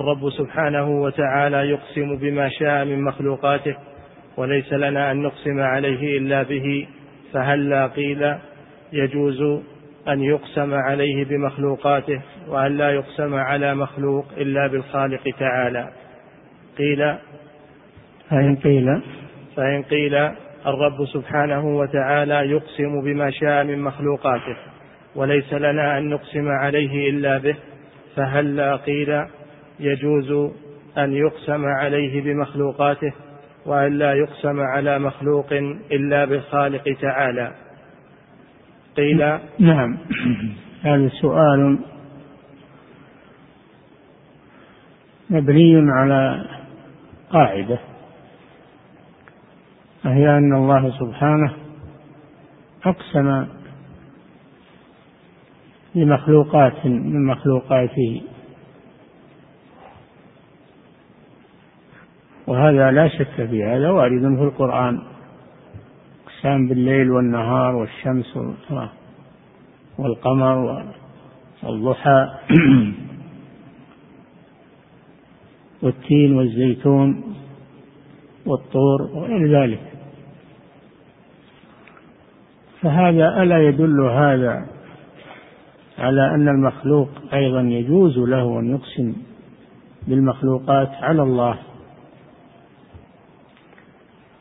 الرب سبحانه وتعالى يقسم بما شاء من مخلوقاته وليس لنا أن نقسم عليه إلا به فهلا قيل يجوز أن يقسم عليه بمخلوقاته وأن لا يقسم على مخلوق إلا بالخالق تعالى؟ قيل؟ فإن قيل. فإن قيل الرب سبحانه وتعالى يقسم بما شاء من مخلوقاته وليس لنا أن نقسم عليه إلا به فهلا قيل يجوز أن يقسم عليه بمخلوقاته وأن لا يقسم على مخلوق إلا بالخالق تعالى. قيل نعم. هذا سؤال مبني على قاعدة وهي أن الله سبحانه أقسم بمخلوقات من مخلوقاته. وهذا لا شك فيه هذا وارد في القرآن أقسام بالليل والنهار والشمس والقمر والضحى والتين والزيتون والطور وغير ذلك. فهذا ألا يدل هذا على أن المخلوق أيضا يجوز له أن يقسم بالمخلوقات على الله.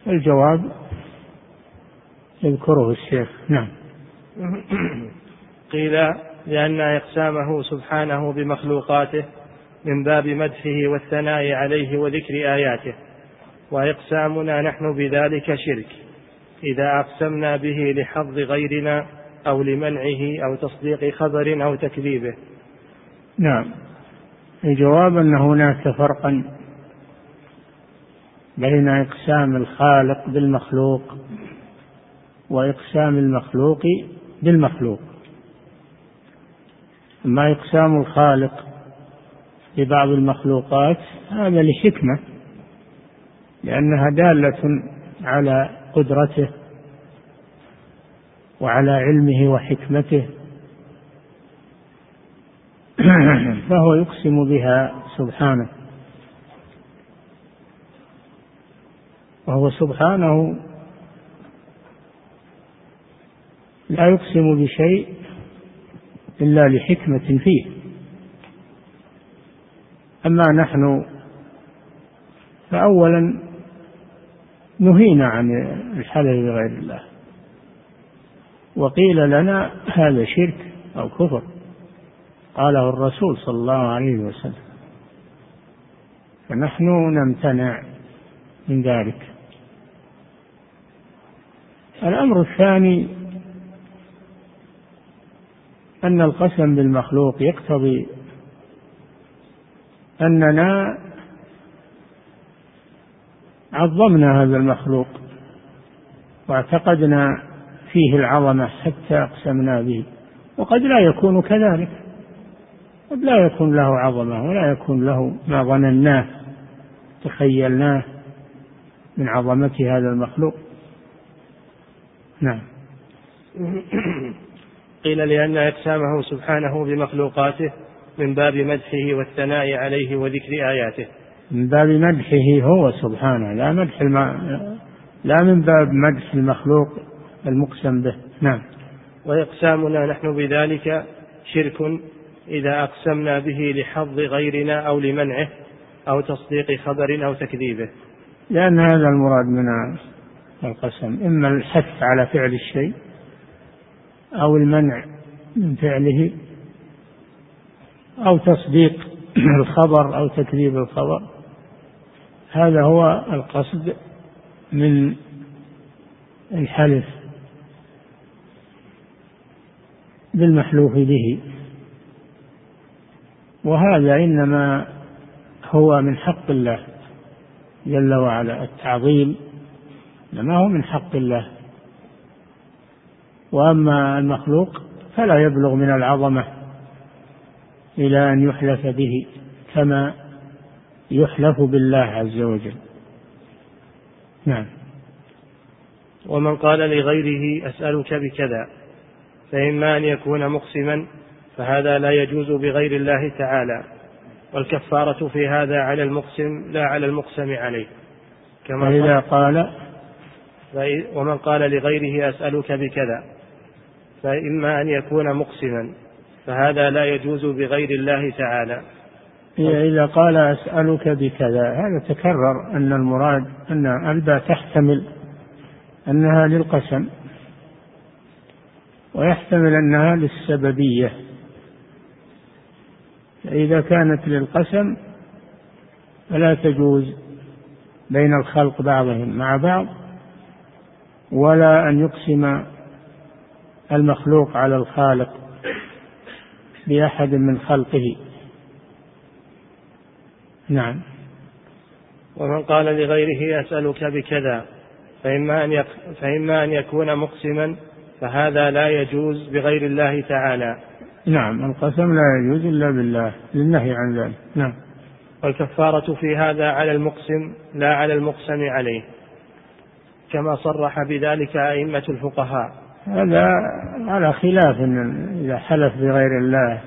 الجواب يذكره الشيخ. نعم. قيل لأن إقسامه سبحانه بمخلوقاته من باب مدحه والثناء عليه وذكر آياته وإقسامنا نحن بذلك شرك إذا أقسمنا به لحظ غيرنا أو لمنعه أو تصديق خبر أو تكذيبه. نعم. الجواب أن هناك فرقا بين إقسام الخالق بالمخلوق وإقسام المخلوق بالمخلوق. أما إقسام الخالق ببعض المخلوقات هذا لحكمة لأنها دالة على قدرته وعلى علمه وحكمته. فهو يقسم بها سبحانه. وهو سبحانه لا يقسم بشيء إلا لحكمة فيه. أما نحن فأولا نهينا عن الحلف بغير الله. وقيل لنا هذا شرك أو كفر. قاله الرسول صلى الله عليه وسلم. فنحن نمتنع من ذلك. الأمر الثاني أن القسم بالمخلوق يقتضي أننا عظمنا هذا المخلوق واعتقدنا فيه العظمة حتى أقسمنا به وقد لا يكون كذلك قد لا يكون له عظمة ولا يكون له ما ظنناه تخيلناه من عظمة هذا المخلوق. نعم. قيل لأن أجسامه سبحانه بمخلوقاته من باب مدحه والثناء عليه وذكر آياته. من باب مدحه هو سبحانه لا مدح الم... لا من باب مدح المخلوق المقسم به. نعم. وإقسامنا نحن بذلك شرك إذا أقسمنا به لحظ غيرنا أو لمنعه أو تصديق خبر أو تكذيبه. لأن هذا المراد من القسم. إما الحث على فعل الشيء أو المنع من فعله أو تصديق الخبر أو تكذيب الخبر. هذا هو القصد من الحلف بالمحلوف به. وهذا إنما هو من حق الله جل وعلا التعظيم إنما هو من حق الله. وأما المخلوق فلا يبلغ من العظمة إلى أن يحلف به كما يحلف بالله عز وجل. نعم. ومن قال لغيره أسألك بكذا فإما أن يكون مقسما فهذا لا يجوز بغير الله تعالى والكفارة في هذا على المقسم لا على المقسم عليه. كما قال ومن قال لغيره أسألك بكذا فإما أن يكون مقسما فهذا لا يجوز بغير الله تعالى. إذا قال أسألك بكذا هذا تكرر أن المراد أن الباء تحتمل أنها للقسم ويحتمل أنها للسببية. فإذا كانت للقسم فلا تجوز بين الخلق بعضهم مع بعض ولا أن يقسم المخلوق على الخالق بأحد من خلقه. نعم. ومن قال لغيره أسألك بكذا فإما أن, يك فإما أن يكون مقسما فهذا لا يجوز بغير الله تعالى. نعم القسم لا يجوز إلا بالله للنهي عن ذلك. نعم. والكفارة في هذا على المقسم لا على المقسم عليه. كما صرح بذلك أئمة الفقهاء. هذا على خلاف إذا حلف بغير الله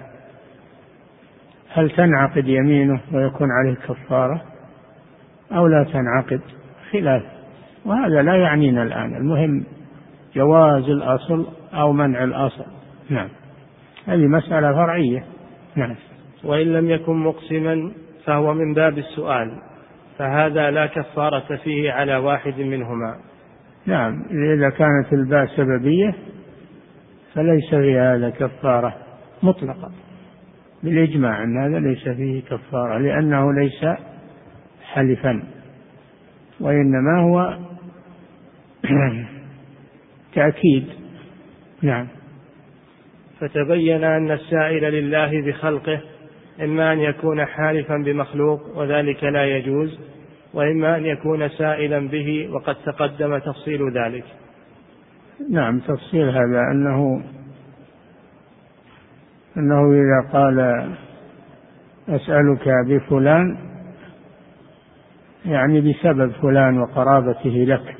هل تنعقد يمينه ويكون عليه كفارة؟ أو لا تنعقد؟ خلاف. وهذا لا يعنينا الآن. المهم جواز الأصل أو منع الأصل. نعم. هذه مسألة فرعية. نعم. وإن لم يكن مقسما فهو من باب السؤال فهذا لا كفارة فيه على واحد منهما. نعم إذا كانت الباء سببية فليس في هذا كفارة مطلقة. بالإجماع أن هذا ليس فيه كفارة لأنه ليس حلفا وإنما هو تأكيد. نعم. فتبين أن السائل لله بخلقه إما أن يكون حالفا بمخلوق وذلك لا يجوز وإما أن يكون سائلا به وقد تقدم تفصيل ذلك. نعم تفصيل هذا. أنه أنه إذا قال أسألك بفلان يعني بسبب فلان وقرابته لك.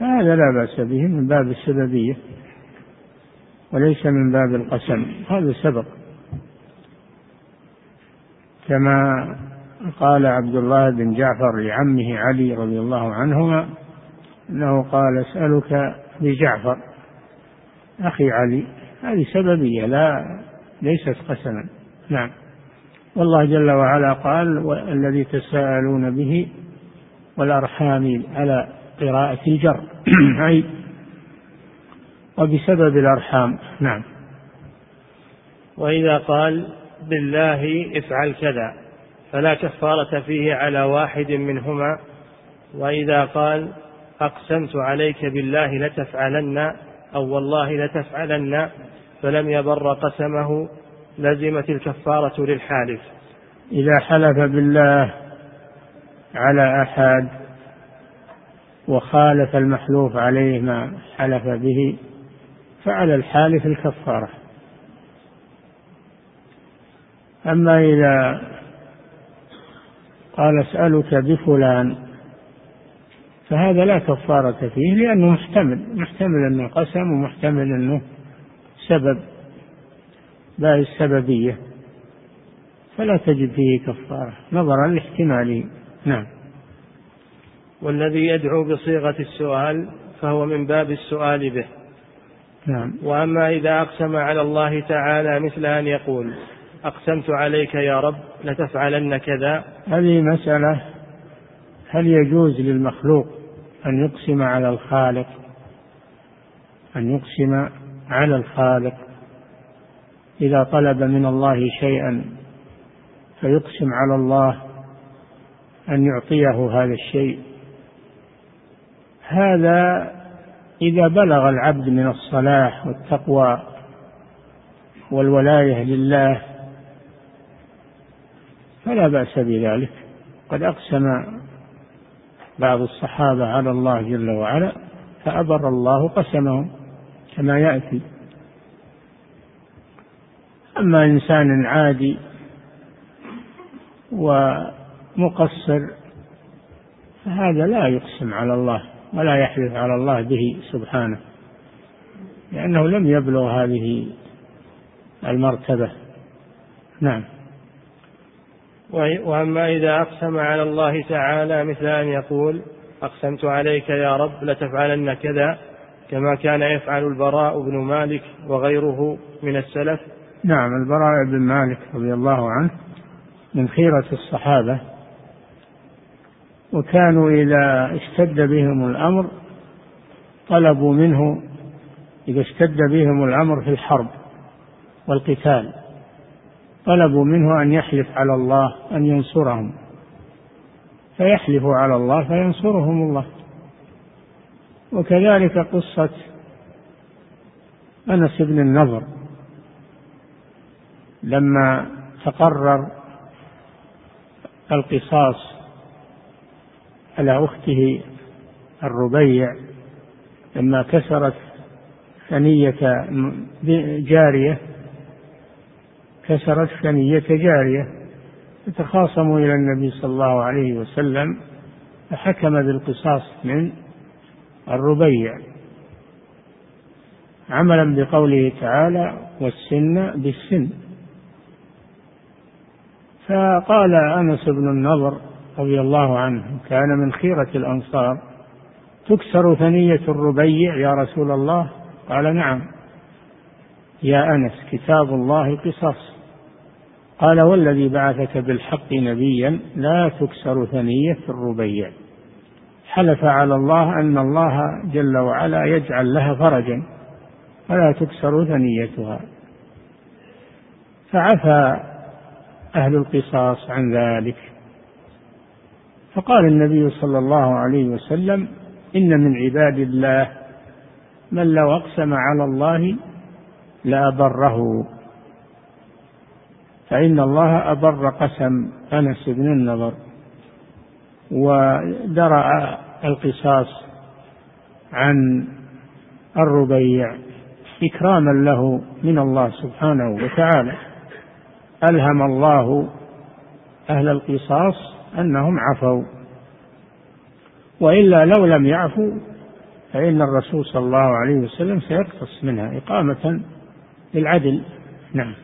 هذا لا بأس به من باب السببية وليس من باب القسم. هذا سبق. كما قال عبد الله بن جعفر لعمه علي رضي الله عنهما انه قال اسالك بجعفر أخي علي هذه سببيه لا ليست قسما. نعم. والله جل وعلا قال الذي تساءلون به والأرحام على قراءة الجر. أي وبسبب الأرحام. نعم. وإذا قال بالله افعل كذا. فلا كفارة فيه على واحد منهما. وإذا قال أقسمت عليك بالله لتفعلن أو والله لتفعلن فلم يبر قسمه لزمت الكفارة للحالف. إذا حلف بالله على أحد وخالف المحلوف عليه ما حلف به فعلى الحالف الكفارة. أما إذا قال اسألك بفلان. فهذا لا كفارة فيه لأنه محتمل محتمل أنه قسم ومحتمل أنه سبب باء السببية. فلا تجد فيه كفارة. نظرا لاحتماله نعم. والذي يدعو بصيغة السؤال فهو من باب السؤال به. نعم. وأما إذا أقسم على الله تعالى مثل أن يقول أقسمت عليك يا رب لتفعلن كذا. هذه مسألة هل يجوز للمخلوق أن يقسم على الخالق؟ أن يقسم على الخالق. إذا طلب من الله شيئا فيقسم على الله أن يعطيه هذا الشيء. هذا إذا بلغ العبد من الصلاح والتقوى والولاية لله فلا بأس بذلك. قد أقسم بعض الصحابة على الله جل وعلا فأبر الله قسمهم كما يأتي. أما إنسان عادي ومقصر فهذا لا يقسم على الله ولا يحلف على الله به سبحانه لأنه لم يبلغ هذه المرتبة. نعم. وأما إذا أقسم على الله تعالى مثل أن يقول أقسمت عليك يا رب لتفعلن كذا كما كان يفعل البراء بن مالك وغيره من السلف. نعم البراء بن مالك رضي الله عنه من خيرة الصحابة وكانوا إذا اشتد بهم الأمر طلبوا منه إذا اشتد بهم الأمر في الحرب والقتال. طلبوا منه أن يحلف على الله أن ينصرهم. فيحلف على الله فينصرهم الله. وكذلك قصة أنس بن النضر. لما تقرر القصاص على أخته الربيع لما كسرت ثنية جارية كسرت ثنية جارية فتخاصموا إلى النبي صلى الله عليه وسلم فحكم بالقصاص من الربيع. عملا بقوله تعالى والسن بالسن. فقال أنس بن النضر رضي الله عنه كان من خيرة الأنصار تكسر ثنية الربيع يا رسول الله؟ قال نعم. يا أنس كتاب الله قصاص. قال والذي بعثك بالحق نبيا لا تكسر ثنيه الربيع. حلف على الله أن الله جل وعلا يجعل لها فرجا فلا تكسر ثنيتها. فعفى أهل القصاص عن ذلك. فقال النبي صلى الله عليه وسلم إن من عباد الله من لو أقسم على الله لأبره. فإن الله أبر قسم أنس بن النضر ودرأ القصاص عن الربيع إكراما له من الله سبحانه وتعالى. ألهم الله أهل القصاص أنهم عفوا وإلا لو لم يعفوا فإن الرسول صلى الله عليه وسلم سيقتص منها إقامة للعدل. نعم.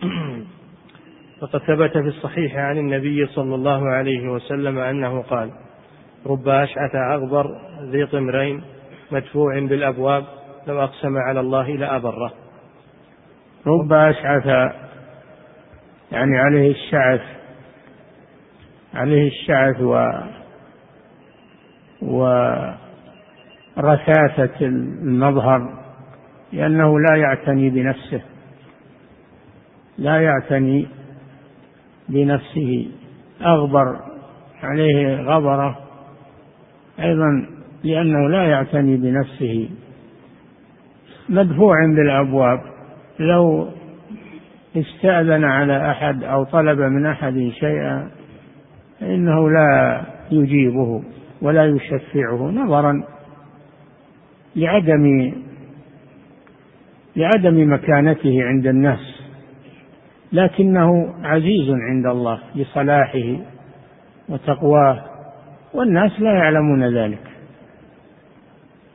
وقد ثبت في الصحيح عن النبي صلى الله عليه وسلم أنه قال رب أشعث أغبر ذي طمرين مدفوع بالأبواب لو أقسم على الله لأبره. رب أشعث يعني عليه الشعث عليه الشعث و ورثاثة المظهر لأنه لا يعتني بنفسه. لا يعتني بنفسه. أغبر عليه غبرة أيضا لأنه لا يعتني بنفسه. مدفوع بالأبواب. لو استأذن على أحد أو طلب من أحد شيئا فإنه لا يجيبه ولا يشفعه نظرا لعدم لعدم مكانته عند الناس لكنه عزيز عند الله لصلاحه وتقواه والناس لا يعلمون ذلك.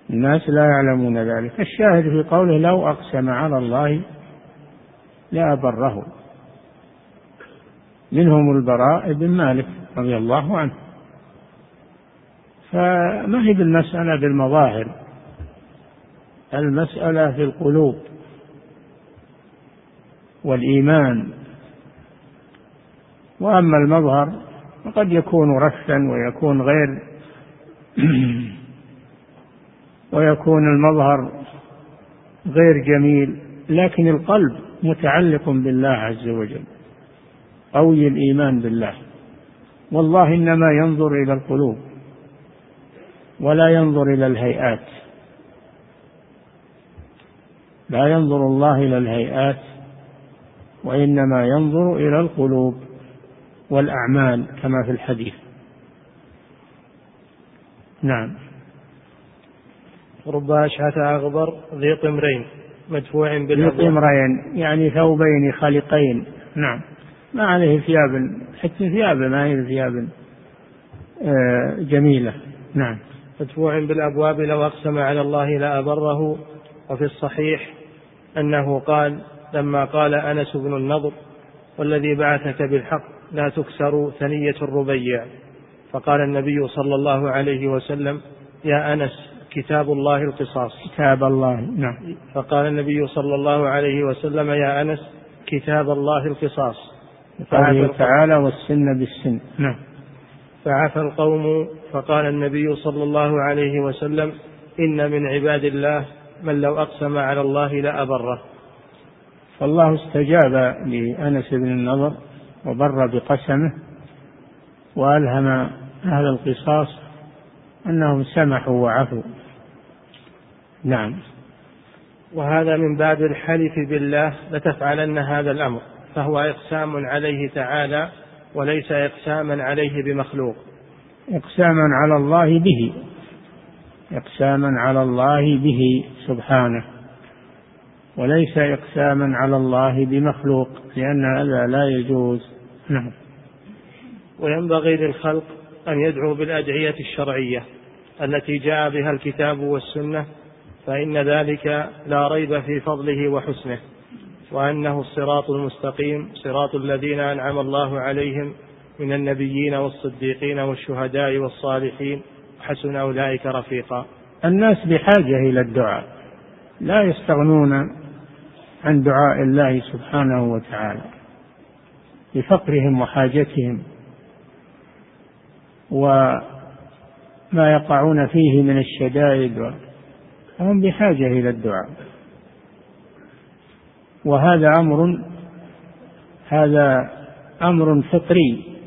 الناس لا يعلمون ذلك. الشاهد في قوله لو أقسم على الله لأبره. منهم البراء بن مالك رضي الله عنه. فما هي بالمسألة بالمظاهر؟ المسألة في القلوب. والإيمان. وأما المظهر فقد يكون رثا ويكون غير. ويكون المظهر غير جميل لكن القلب متعلق بالله عز وجل قوي الإيمان بالله. والله إنما ينظر إلى القلوب ولا ينظر إلى الهيئات. لا ينظر الله إلى الهيئات وإنما ينظر إلى القلوب والأعمال كما في الحديث. نعم. رب أشعث أغبر ذي طمرين مدفوع بالأبواب بطمرين يعني ثوبين خلقين نعم. ما عليه ثياب حتى ثيابه ما هي ثياب آه، جميلة. نعم. مدفوع بالأبواب لو أقسم على الله لأبره وفي الصحيح أنه قال لما قال أنس بن النضر والذي بعثك بالحق لا تكسر ثنية الربيع. فقال النبي صلى الله عليه وسلم يا أنس كتاب الله القصاص. كتاب الله نعم. فقال النبي صلى الله عليه وسلم يا أنس كتاب الله القصاص. قوله تعالى والسن بالسن. نعم. فعفى القوم فقال النبي صلى الله عليه وسلم إن من عباد الله من لو أقسم على الله لأبره. فالله استجاب لأنس بن النضر وبر بقسمه وألهم أهل القصاص أنهم سمحوا وعفوا. نعم. وهذا من باب الحلف بالله لتفعلن هذا الأمر فهو إقسام عليه تعالى وليس إقساما عليه بمخلوق. إقساما على الله به إقساما على الله به سبحانه. وليس إقساما على الله بمخلوق لأن هذا لا يجوز. نعم. وينبغي للخلق أن يدعوا بالأدعية الشرعية التي جاء بها الكتاب والسنة فإن ذلك لا ريب في فضله وحسنه وأنه الصراط المستقيم صراط الذين أنعم الله عليهم من النبيين والصديقين والشهداء والصالحين. حسن أولئك رفيقا. الناس بحاجة إلى الدعاء لا يستغنون عن دعاء الله سبحانه وتعالى لفقرهم وحاجتهم وما يقعون فيه من الشدائد هم بحاجة إلى الدعاء. وهذا أمر هذا أمر فطري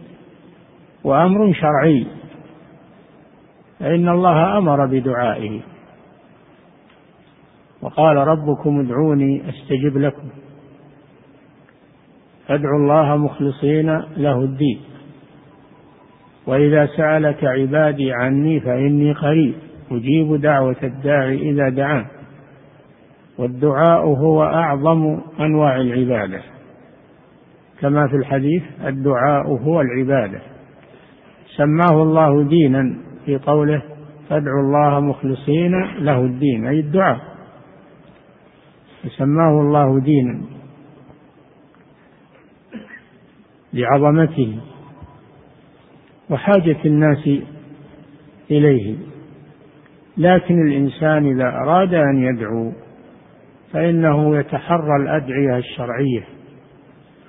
وأمر شرعي فإن الله أمر بدعائه. وقال ربكم ادعوني أستجب لكم. فادعوا الله مخلصين له الدين. وإذا سألك عبادي عني فإني قريب. أجيب دعوة الداعي إذا دعان. والدعاء هو أعظم أنواع العبادة. كما في الحديث الدعاء هو العبادة. سماه الله دينا في قوله فادعوا الله مخلصين له الدين أي الدعاء. فسماه الله دينا. لعظمته وحاجة الناس إليه. لكن الإنسان إذا أراد أن يدعو فإنه يتحرى الأدعية الشرعية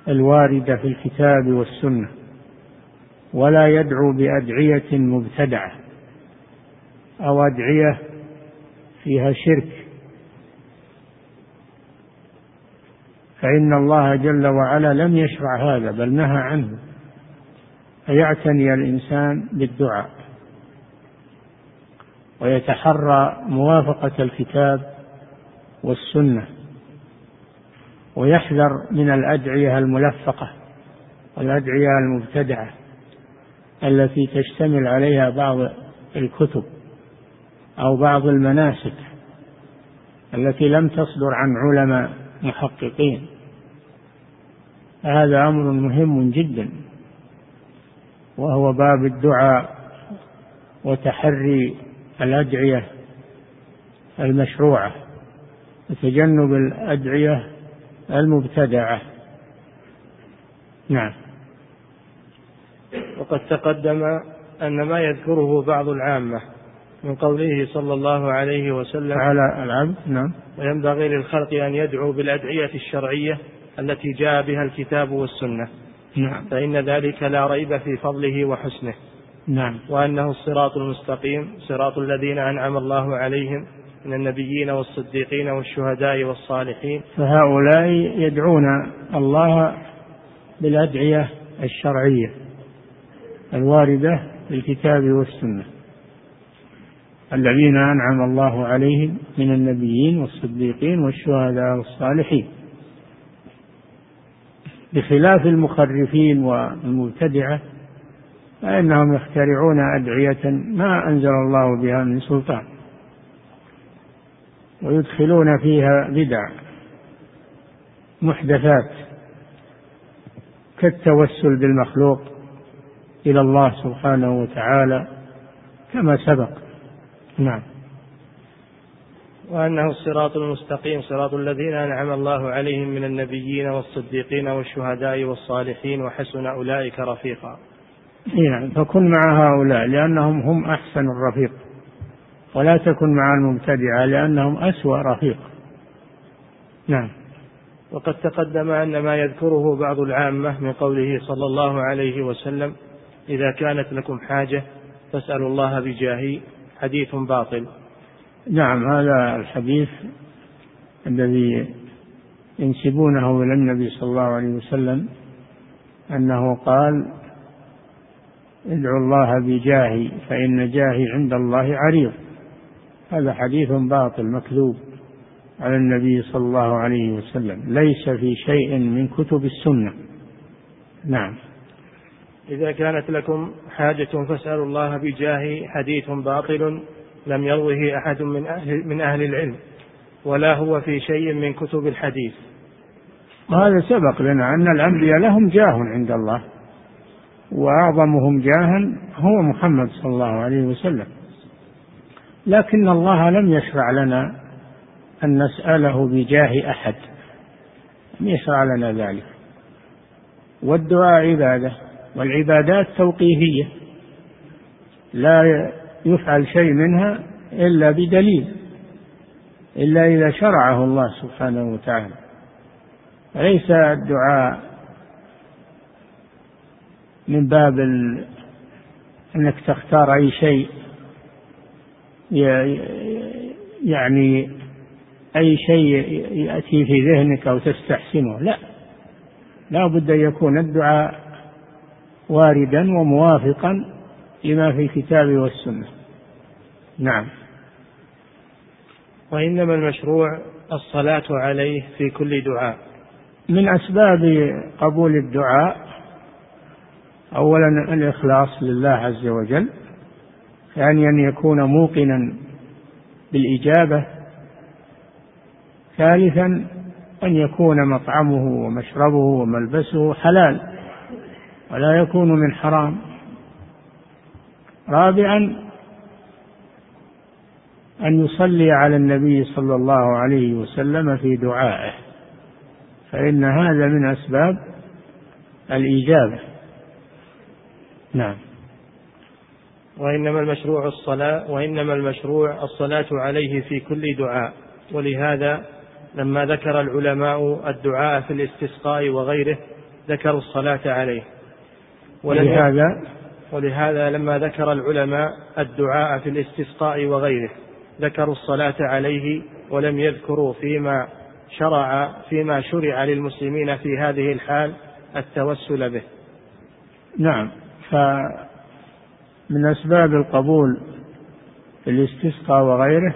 الواردة في الكتاب والسنة ولا يدعو بأدعية مبتدعة أو أدعية فيها شرك. فإن الله جل وعلا لم يشرع هذا بل نهى عنه. فيعتني الإنسان بالدعاء. ويتحرى موافقة الكتاب والسنة. ويحذر من الأدعية الملفقة والأدعية المبتدعة التي تشتمل عليها بعض الكتب أو بعض المناسك التي لم تصدر عن علماء. محققين. هذا أمر مهم جدا وهو باب الدعاء وتحري الأدعية المشروعة وتجنب الأدعية المبتدعة. نعم. وقد تقدم أن ما يذكره بعض العامة من قوله صلى الله عليه وسلم على العبد نعم. وينبغي للخلق أن يدعوا بالأدعية الشرعية التي جاء بها الكتاب والسنة. نعم. فإن ذلك لا ريب في فضله وحسنه. نعم. وأنه الصراط المستقيم صراط الذين أنعم الله عليهم من النبيين والصديقين والشهداء والصالحين. فهؤلاء يدعون الله بالأدعية الشرعية الواردة في الكتاب والسنة. الذين أنعم الله عليهم من النبيين والصديقين والشهداء والصالحين. بخلاف المخرفين والمبتدعة فإنهم يخترعون أدعية ما أنزل الله بها من سلطان ويدخلون فيها بدع محدثات كالتوسل بالمخلوق إلى الله سبحانه وتعالى كما سبق. نعم. وأنه الصراط المستقيم صراط الذين أنعم الله عليهم من النبيين والصديقين والشهداء والصالحين وحسن أولئك رفيقا. نعم. فكن مع هؤلاء لأنهم هم أحسن الرفيق. ولا تكن مع المبتدعة لأنهم أسوأ رفيق. نعم. وقد تقدم أن ما يذكره بعض العامة من قوله صلى الله عليه وسلم إذا كانت لكم حاجة فاسألوا الله بجاهي حديث باطل. نعم هذا الحديث الذي ينسبونه إلى النبي صلى الله عليه وسلم أنه قال ادعوا الله بجاهي فإن جاهي عند الله عريض. هذا حديث باطل مكذوب على النبي صلى الله عليه وسلم ليس في شيء من كتب السنة. نعم. إذا كانت لكم حاجة فاسألوا الله بجاه حديث باطل لم يروه أحد من أهل, من أهل العلم ولا هو في شيء من كتب الحديث. وهذا سبق لنا أن الأنبياء لهم جاه عند الله وأعظمهم جاها هو محمد صلى الله عليه وسلم. لكن الله لم يشرع لنا أن نسأله بجاه أحد لم يشرع لنا ذلك. والدعاء عبادة. والعبادات توقيفية. لا يفعل شيء منها إلا بدليل إلا إذا شرعه الله سبحانه وتعالى. ليس الدعاء من باب أنك تختار أي شيء يعني أي شيء يأتي في ذهنك أو تستحسنه. لا لا بد أن يكون الدعاء واردا وموافقا لما في الكتاب والسنة. نعم. وإنما المشروع الصلاة عليه في كل دعاء. من أسباب قبول الدعاء أولا الإخلاص لله عز وجل ثانيا أن يكون موقنا بالإجابة ثالثا أن يكون مطعمه ومشربه وملبسه حلال. ولا يكون من حرام. رابعا أن يصلي على النبي صلى الله عليه وسلم في دعائه فإن هذا من أسباب الإجابة نعم. وإنما المشروع الصلاة وإنما المشروع الصلاة عليه في كل دعاء. ولهذا لما ذكر العلماء الدعاء في الاستسقاء وغيره ذكروا الصلاة عليه. ولهذا ولهذا لما ذكر العلماء الدعاء في الاستسقاء وغيره ذكروا الصلاة عليه ولم يذكروا فيما شرع فيما شرع للمسلمين في هذه الحال التوسل به. نعم فمن أسباب القبول في الاستسقاء وغيره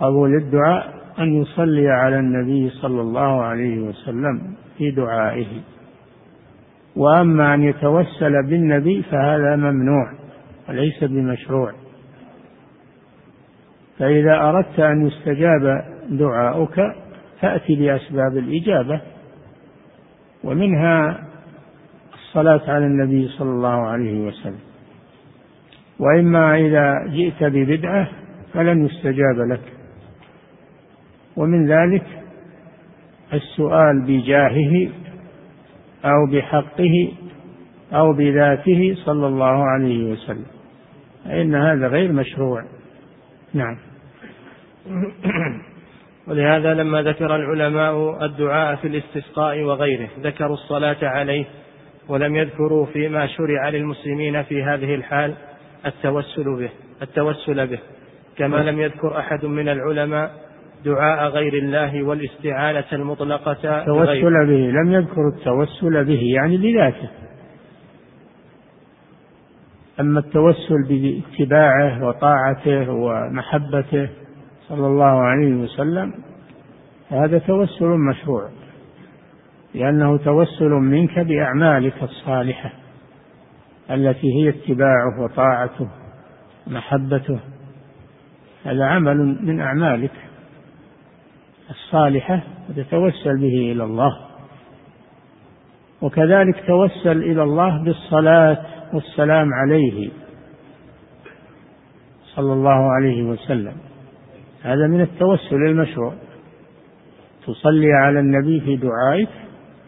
قبول الدعاء أن يصلي على النبي صلى الله عليه وسلم في دعائه وأما أن يتوسل بالنبي فهذا ممنوع وليس بمشروع. فإذا أردت أن يستجاب دعاؤك فأتي بأسباب الإجابة ومنها الصلاة على النبي صلى الله عليه وسلم. وإما إذا جئت ببدعة فلن يستجاب لك. ومن ذلك السؤال بجاهه أو بحقه أو بذاته صلى الله عليه وسلم. فإن هذا غير مشروع. نعم. ولهذا لما ذكر العلماء الدعاء في الاستسقاء وغيره ذكروا الصلاة عليه ولم يذكروا فيما شرع للمسلمين في هذه الحال التوسل به التوسل به. كما لم يذكر أحد من العلماء دعاء غير الله والاستعانة المطلقة التوسل به لم يذكر التوسل به يعني بذاته. أما التوسل باتباعه وطاعته ومحبته صلى الله عليه وسلم فهذا توسل مشروع لأنه توسل منك بأعمالك الصالحة التي هي اتباعه وطاعته ومحبته هذا عمل من أعمالك. الصالحة وتتوسل به إلى الله. وكذلك توسل إلى الله بالصلاة والسلام عليه صلى الله عليه وسلم. هذا من التوسل المشروع. تصلي على النبي في دعائك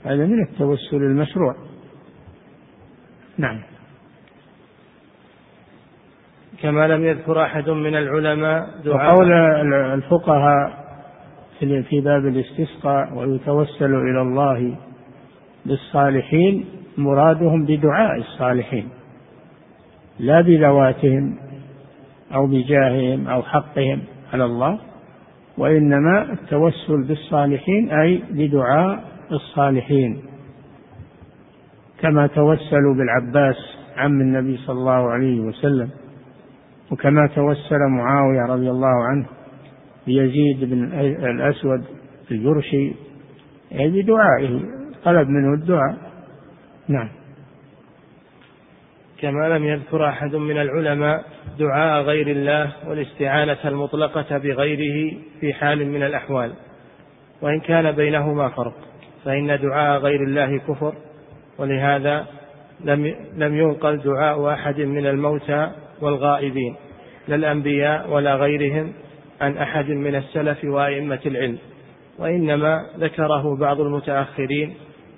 هذا من التوسل المشروع. نعم. كما لم يذكر أحد من العلماء دعاء. وقول الفقهاء في باب الاستسقاء ويتوسل إلى الله بالصالحين مرادهم بدعاء الصالحين لا بذواتهم أو بجاههم أو حقهم على الله وإنما التوسل بالصالحين أي بدعاء الصالحين. كما توسلوا بالعباس عم النبي صلى الله عليه وسلم وكما توسل معاوية رضي الله عنه بيزيد بن الأسود الجرشي بدعائه طلب منه الدعاء. نعم. كما لم يذكر أحد من العلماء دعاء غير الله والاستعانة المطلقة بغيره في حال من الأحوال. وإن كان بينهما فرق فإن دعاء غير الله كفر ولهذا لم لم ينقل دعاء أحد من الموتى والغائبين لا الأنبياء ولا غيرهم عن أحد من السلف وأئمة العلم وإنما ذكره بعض المتأخرين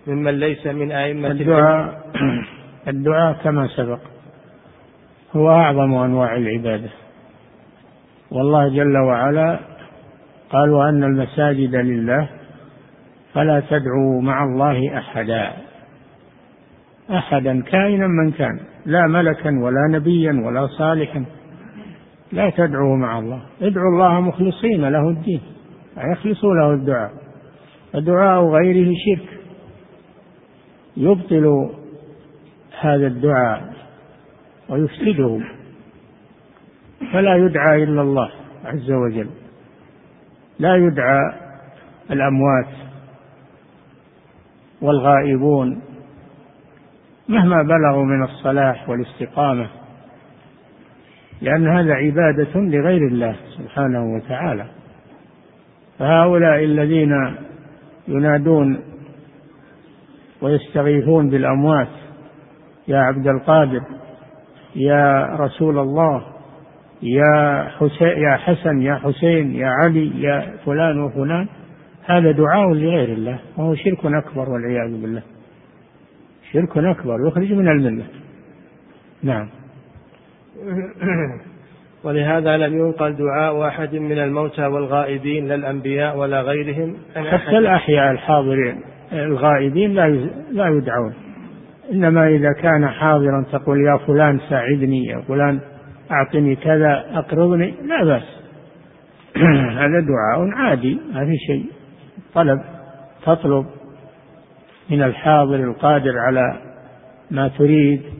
ممن ليس من أئمة الدعاء الدعاء كما سبق هو أعظم أنواع العبادة. والله جل وعلا قال وأن المساجد لله فلا تدعوا مع الله أحدا. أحدا كائنا من كان لا ملكا ولا نبيا ولا صالحا. لا تدعوا مع الله. ادعوا الله مخلصين له الدين. يخلصوا له الدعاء. فدعاء غيره شرك. يبطل هذا الدعاء ويفسده. فلا يدعى إلا الله عز وجل. لا يدعى الأموات والغائبون مهما بلغوا من الصلاح والاستقامة. لأن هذا عبادة لغير الله سبحانه وتعالى. فهؤلاء الذين ينادون ويستغيثون بالأموات يا عبد القادر يا رسول الله يا حسين يا حسن يا حسين يا علي يا فلان وفلان هذا دعاء لغير الله وهو شرك أكبر والعياذ بالله. شرك أكبر يخرج من الملة. نعم. ولهذا لم ينقل دعاء أحد من الموتى والغائبين لا الأنبياء ولا غيرهم. حتى الأحياء الحاضرين الغائبين لا لا يدعون. إنما إذا كان حاضرا تقول يا فلان ساعدني يا فلان أعطني كذا أقرضني لا بأس. هذا دعاء عادي ما في شيء. طلب تطلب من الحاضر القادر على ما تريد.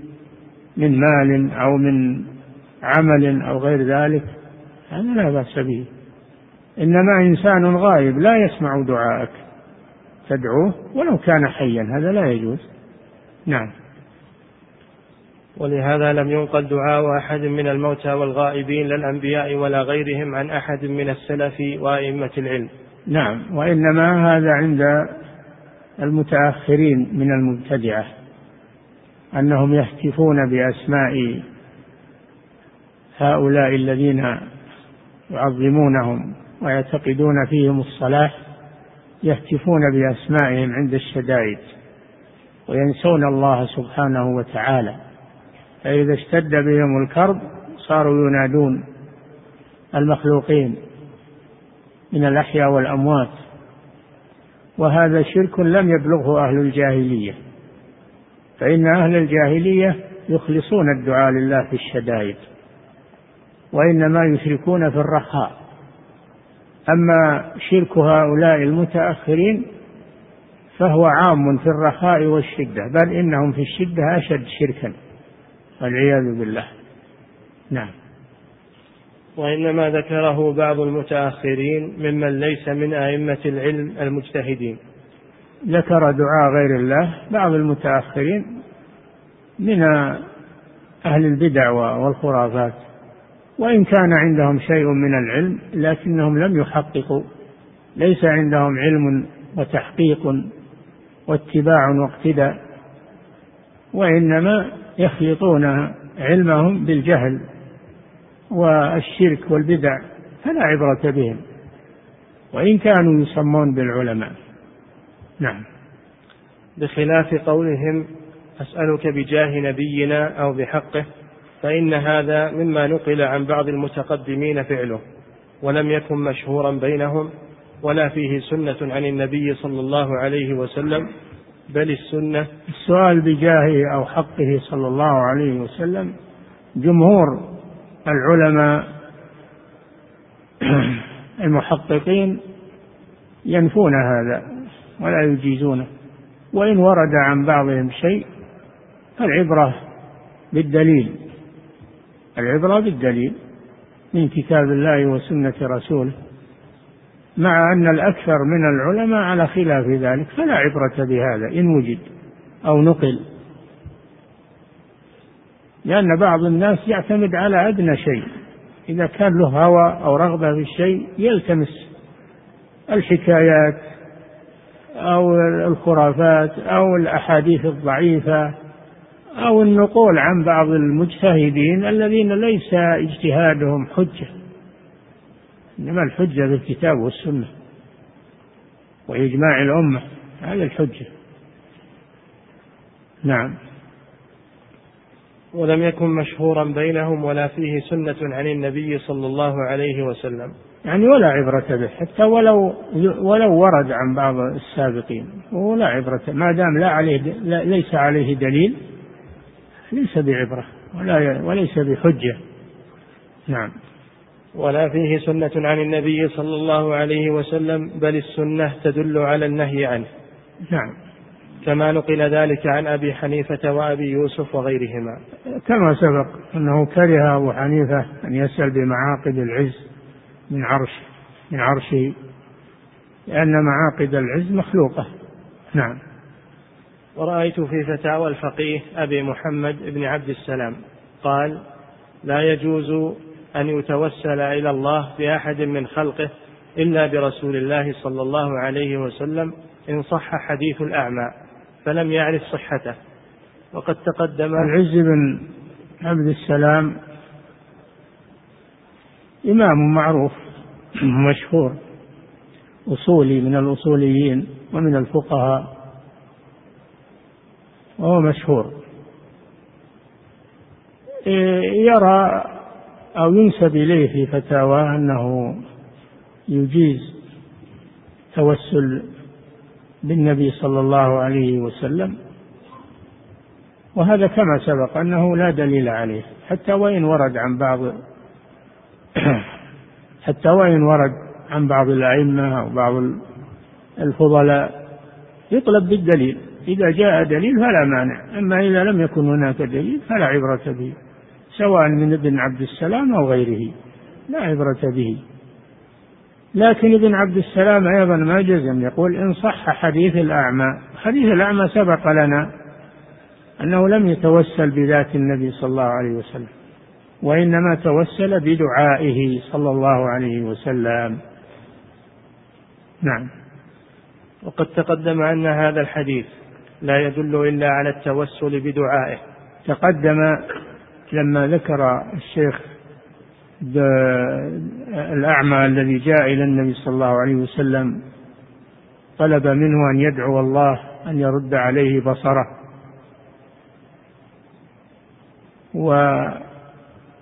من مال أو من عمل أو غير ذلك هذا لا بأس به. إنما إنسان غائب لا يسمع دعاءك تدعوه ولو كان حيا هذا لا يجوز. نعم. ولهذا لم ينقل دعاء أحد من الموتى والغائبين لا الأنبياء ولا غيرهم عن أحد من السلف وأئمة العلم. نعم. وإنما هذا عند المتأخرين من المبتدعة. أنهم يهتفون بأسماء هؤلاء الذين يعظمونهم ويعتقدون فيهم الصلاح يهتفون بأسمائهم عند الشدائد وينسون الله سبحانه وتعالى. فإذا اشتد بهم الكرب صاروا ينادون المخلوقين من الأحياء والأموات. وهذا شرك لم يبلغه أهل الجاهلية. فإن أهل الجاهلية يخلصون الدعاء لله في الشدائد وإنما يشركون في الرخاء. أما شرك هؤلاء المتأخرين فهو عام في الرخاء والشدة بل إنهم في الشدة أشد شركا والعياذ بالله. نعم. وإنما ذكره بعض المتأخرين ممن ليس من أئمة العلم المجتهدين. ذكر دعاء غير الله بعض المتأخرين من أهل البدع والخرافات وإن كان عندهم شيء من العلم لكنهم لم يحققوا ليس عندهم علم وتحقيق واتباع واقتداء وإنما يخلطون علمهم بالجهل والشرك والبدع فلا عبرة بهم وإن كانوا يسمون بالعلماء. نعم. بخلاف قولهم أسألك بجاه نبينا أو بحقه فإن هذا مما نقل عن بعض المتقدمين فعله ولم يكن مشهورا بينهم ولا فيه سنة عن النبي صلى الله عليه وسلم بل السنة السؤال بجاهه أو حقه صلى الله عليه وسلم جمهور العلماء المحققين ينفون هذا. ولا يجيزونه. وإن ورد عن بعضهم شيء فالعبرة بالدليل. العبرة بالدليل من كتاب الله وسنة رسوله. مع أن الأكثر من العلماء على خلاف ذلك فلا عبرة بهذا إن وجد أو نقل. لأن بعض الناس يعتمد على أدنى شيء. إذا كان له هوى أو رغبة في الشيء يلتمس الحكايات أو الخرافات أو الأحاديث الضعيفة أو النقول عن بعض المجتهدين الذين ليس اجتهادهم حجة. إنما الحجة بالكتاب والسنة وإجماع الأمة هذا الحجة. نعم. ولم يكن مشهورا بينهم ولا فيه سنة عن النبي صلى الله عليه وسلم. يعني ولا عبرة به حتى ولو ولو ورد عن بعض السابقين ولا عبرة ما دام لا عليه لا ليس عليه دليل ليس بعبرة ولا وليس بحجة. نعم. ولا فيه سنة عن النبي صلى الله عليه وسلم بل السنة تدل على النهي عنه. نعم. كما نقل ذلك عن أبي حنيفة وأبي يوسف وغيرهما. كما سبق أنه كره أبو حنيفة أن يسأل بمعاقد العز من عرش من عرشه لأن معاقد العز مخلوقة. نعم. ورأيت في فتاوى الفقيه أبي محمد بن عبد السلام قال لا يجوز أن يتوسل إلى الله بأحد من خلقه إلا برسول الله صلى الله عليه وسلم إن صح حديث الأعمى فلم يعرف صحته. وقد تقدم العز بن عبد السلام إمام معروف مشهور أصولي من الأصوليين ومن الفقهاء. وهو مشهور. يرى أو ينسب إليه في فتاواه أنه يجيز توسل بالنبي صلى الله عليه وسلم. وهذا كما سبق أنه لا دليل عليه حتى وإن ورد عن بعض حتى وإن ورد عن بعض الأئمة أو بعض الفضلاء يطلب بالدليل. إذا جاء دليل فلا مانع. أما إذا لم يكن هناك دليل فلا عبرة به سواء من ابن عبد السلام أو غيره لا عبرة به. لكن ابن عبد السلام أيضا ما جزم يقول إن صح حديث الأعمى. حديث الأعمى سبق لنا أنه لم يتوسل بذات النبي صلى الله عليه وسلم. وإنما توسل بدعائه صلى الله عليه وسلم. نعم. وقد تقدم أن هذا الحديث لا يدل إلا على التوسل بدعائه. تقدم لما ذكر الشيخ الأعمى الذي جاء إلى النبي صلى الله عليه وسلم طلب منه أن يدعو الله أن يرد عليه بصره.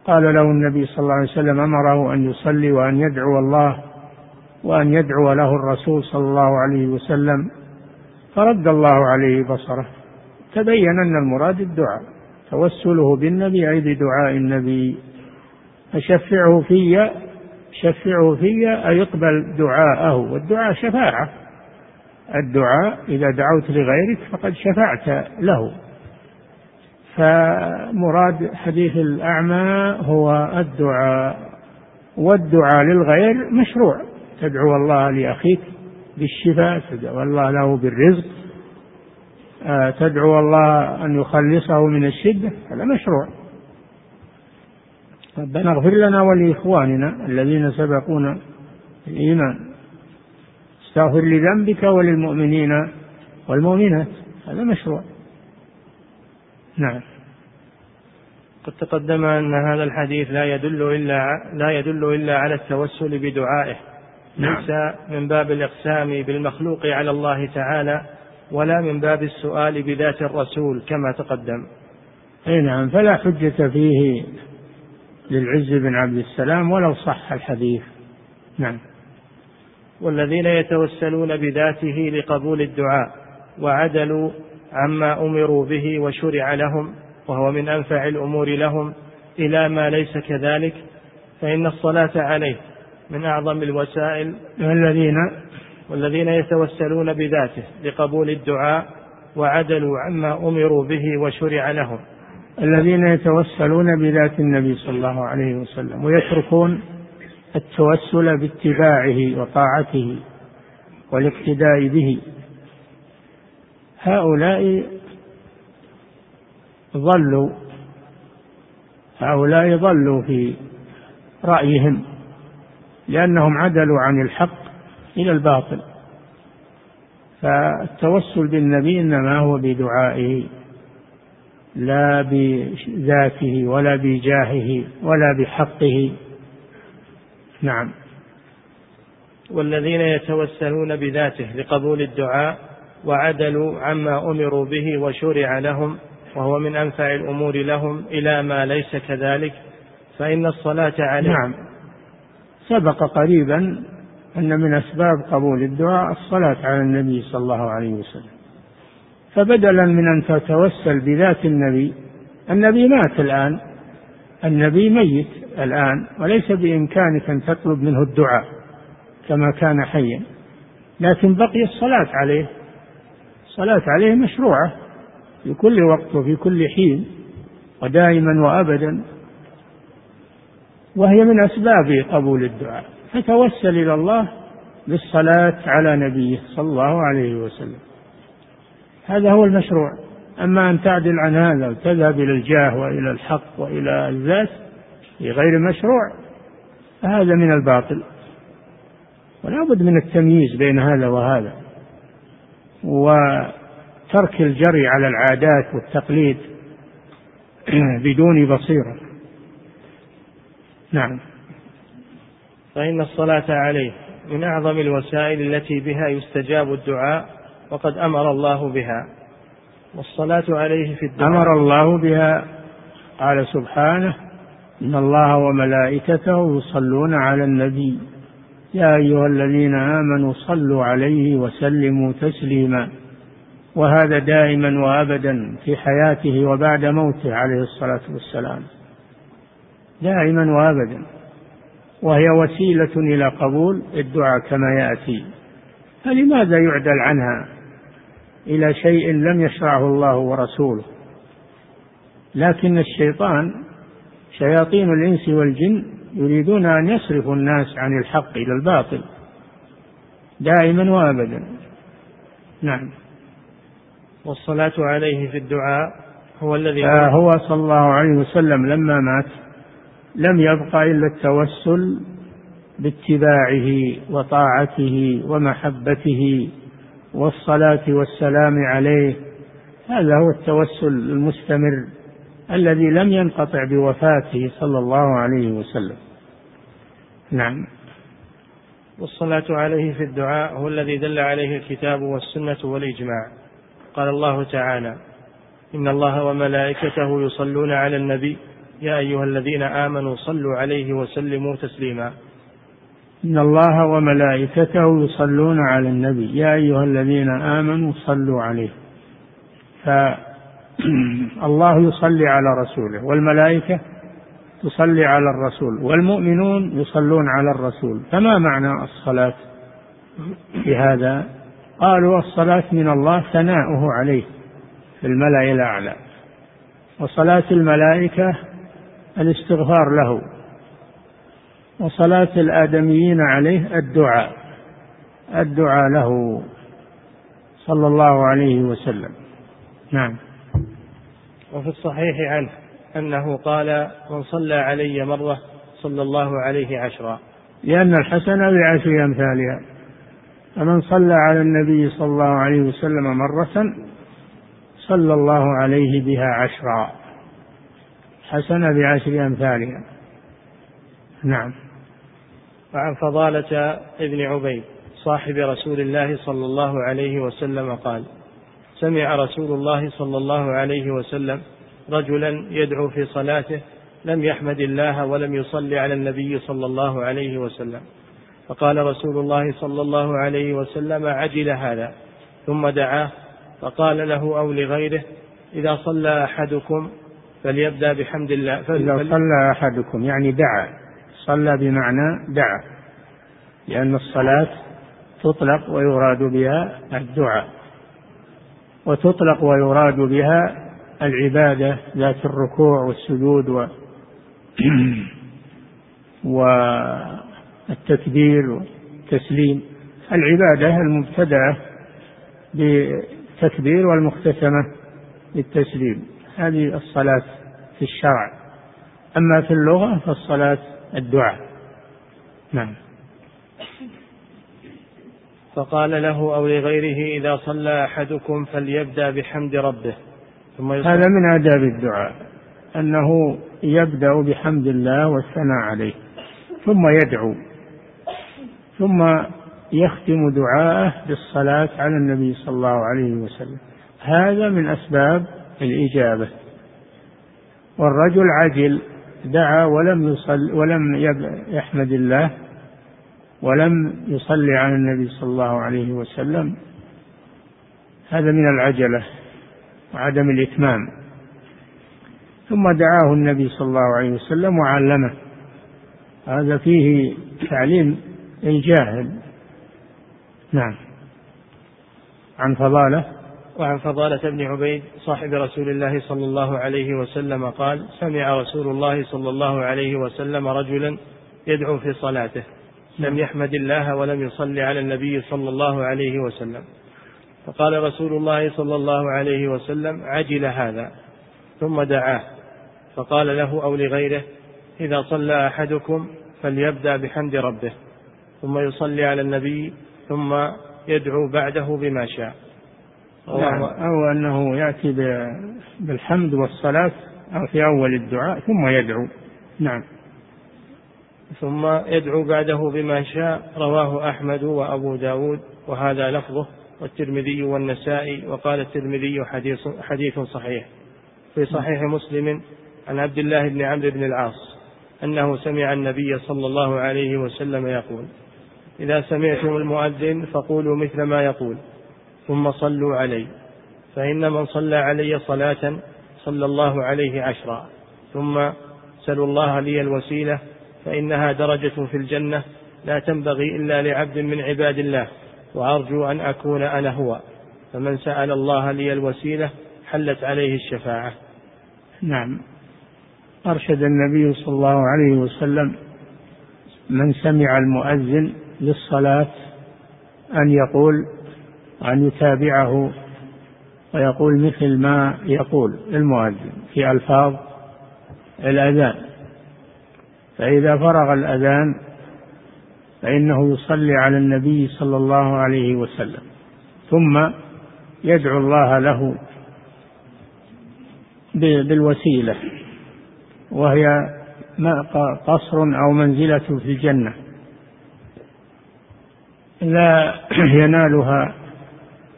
وقال له النبي صلى الله عليه وسلم أمره أن يصلي وأن يدعو الله وأن يدعو له الرسول صلى الله عليه وسلم فرد الله عليه بصره. تبين أن المراد الدعاء توسله بالنبي أي بدعاء النبي. فشفعه في شفعه في أي اقبل دعاءه. والدعاء شفاعة. الدعاء إذا دعوت لغيرك فقد شفعت له. فمراد حديث الأعمى هو الدعاء والدعاء للغير مشروع. تدعو الله لأخيك بالشفاء تدعو الله له بالرزق آه، تدعو الله أن يخلصه من الشدة هذا مشروع. ربنا اغفر لنا ولإخواننا الذين سبقونا الإيمان استغفر لذنبك وللمؤمنين والمؤمنات هذا مشروع. نعم. قد تقدم أن هذا الحديث لا يدل إلا لا يدل إلا على التوسل بدعائه. نعم. ليس من باب الإقسام بالمخلوق على الله تعالى ولا من باب السؤال بذات الرسول كما تقدم. أي نعم فلا حجة فيه للعز بن عبد السلام ولو صح الحديث. نعم. والذين يتوسلون بذاته لقبول الدعاء وعدلوا عما أمروا به وشرع لهم وهو من أنفع الأمور لهم إلى ما ليس كذلك فإن الصلاة عليه من أعظم الوسائل الذين والذين يتوسلون بذاته لقبول الدعاء وعدلوا عما أمروا به وشرع لهم. الذين يتوسلون بذات النبي صلى الله عليه وسلم ويتركون التوسل باتباعه وطاعته والاقتداء به. هؤلاء ضلوا هؤلاء ضلوا في رأيهم لأنهم عدلوا عن الحق إلى الباطل. فالتوسل بالنبي إنما هو بدعائه لا بذاته ولا بجاهه ولا بحقه. نعم. والذين يتوسلون بذاته لقبول الدعاء وعدلوا عما أمروا به وشرع لهم وهو من أنفع الأمور لهم إلى ما ليس كذلك فإن الصلاة عليه نعم. سبق قريبا أن من أسباب قبول الدعاء الصلاة على النبي صلى الله عليه وسلم. فبدلا من أن تتوسل بذات النبي النبي مات الآن. النبي ميت الآن وليس بإمكانك أن تطلب منه الدعاء كما كان حيا لكن بقي الصلاة عليه. الصلاة عليه مشروعة في كل وقت وفي كل حين ودائما وأبدا وهي من أسباب قبول الدعاء. فتوسل إلى الله بالصلاة على نبيه صلى الله عليه وسلم. هذا هو المشروع. أما أن تعدل عن هذا وتذهب إلى الجاه وإلى الحق وإلى الذات في غير مشروع فهذا من الباطل. ولا بد من التمييز بين هذا وهذا. وترك الجري على العادات والتقليد بدون بصيرة. نعم. فإن الصلاة عليه من أعظم الوسائل التي بها يستجاب الدعاء وقد أمر الله بها. والصلاة عليه في الدعاء. أمر الله بها. قال سبحانه إن الله وملائكته يصلون على النبي. يا أيها الذين آمنوا صلوا عليه وسلموا تسليما. وهذا دائما وأبدا في حياته وبعد موته عليه الصلاة والسلام. دائما وأبدا. وهي وسيلة إلى قبول الدعاء كما يأتي. فلماذا يعدل عنها؟ إلى شيء لم يشرعه الله ورسوله. لكن الشيطان شياطين الإنس والجن يريدون أن يصرفوا الناس عن الحق إلى الباطل. دائما وأبدا. نعم. والصلاة عليه في الدعاء هو الذي هو صلى الله عليه وسلم لما مات لم يبقى إلا التوسل باتباعه وطاعته ومحبته والصلاة والسلام عليه. هذا هو التوسل المستمر الذي لم ينقطع بوفاته صلى الله عليه وسلم. نعم. والصلاة عليه في الدعاء هو الذي دل عليه الكتاب والسنة والإجماع. قال الله تعالى إن الله وملائكته يصلون على النبي. يا أيها الذين آمنوا صلوا عليه وسلموا تسليما. إن الله وملائكته يصلون على النبي. يا أيها الذين آمنوا صلوا عليه. فالله يصلي على رسوله. والملائكة تصلي على الرسول والمؤمنون يصلون على الرسول. فما معنى الصلاة في هذا؟ قالوا الصلاة من الله ثناؤه عليه في الملأ الأعلى. وصلاة الملائكة الاستغفار له. وصلاة الآدميين عليه الدعاء الدعاء له صلى الله عليه وسلم. نعم. وفي الصحيح عنه. أنه قال من صلى علي مرة صلى الله عليه عشرا. لأن الحسنة بعشر أمثالها. فمن صلى على النبي صلى الله عليه وسلم مرة صلى الله عليه بها عشرا. حسنة بعشر أمثالها. نعم. وعن فضالة ابن عبيد صاحب رسول الله صلى الله عليه وسلم قال سمع رسول الله صلى الله عليه وسلم رجلا يدعو في صلاته لم يحمد الله ولم يصلي على النبي صلى الله عليه وسلم. فقال رسول الله صلى الله عليه وسلم عجل هذا. ثم دعاه فقال له أو لغيره إذا صلى أحدكم فليبدأ بحمد الله. إذا صلى أحدكم يعني دعا. صلى بمعنى دعا. لأن الصلاة تطلق ويراد بها الدعاء. وتطلق ويراد بها العبادة ذات الركوع والسجود و والتكبير والتسليم. العبادة المبتدأة بالتكبير والمختتمة بالتسليم. هذه الصلاة في الشرع. أما في اللغة فالصلاة الدعاء. نعم. فقال له أو لغيره إذا صلى أحدكم فليبدأ بحمد ربه. ثم هذا من آداب الدعاء أنه يبدأ بحمد الله والثناء عليه ثم يدعو ثم يختم دعاءه بالصلاة على النبي صلى الله عليه وسلم. هذا من أسباب الإجابة. والرجل عجل دعا ولم يصل ولم يحمد الله ولم يصلي على النبي صلى الله عليه وسلم. هذا من العجلة. وعدم الإتمام. ثم دعاه النبي صلى الله عليه وسلم وعلمه. هذا فيه تعليم الجاهل. نعم. عن فضالة. وعن فضالة بن عبيد صاحب رسول الله صلى الله عليه وسلم قال سمع رسول الله صلى الله عليه وسلم رجلا يدعو في صلاته. لم يحمد الله ولم يصلي على النبي صلى الله عليه وسلم. فقال رسول الله صلى الله عليه وسلم عجل هذا ثم دعاه فقال له أو لغيره إذا صلى أحدكم فليبدأ بحمد ربه ثم يصلي على النبي ثم يدعو بعده بما شاء. نعم. أو أنه يأتي بالحمد والصلاة أو في أول الدعاء ثم يدعو. نعم. ثم يدعو بعده بما شاء رواه أحمد وأبو داود وهذا لفظه. والترمذي والنسائي وقال الترمذي حديث, حديث صحيح. في صحيح مسلم عن عبد الله بن عمرو بن العاص أنه سمع النبي صلى الله عليه وسلم يقول إذا سمعتم المؤذن فقولوا مثل ما يقول ثم صلوا علي فإن من صلى علي صلاة صلى الله عليه عشرا ثم سلوا الله لي الوسيلة فإنها درجة في الجنة لا تنبغي إلا لعبد من عباد الله. وأرجو أن أكون أنا هو فمن سأل الله لي الوسيلة حلت عليه الشفاعة. نعم. أرشد النبي صلى الله عليه وسلم من سمع المؤذن للصلاة أن يقول أن يتابعه ويقول مثل ما يقول المؤذن في ألفاظ الأذان. فإذا فرغ الأذان فإنه يصلي على النبي صلى الله عليه وسلم. ثم يدعو الله له بالوسيلة وهي قصر أو منزلة في الجنة. لا ينالها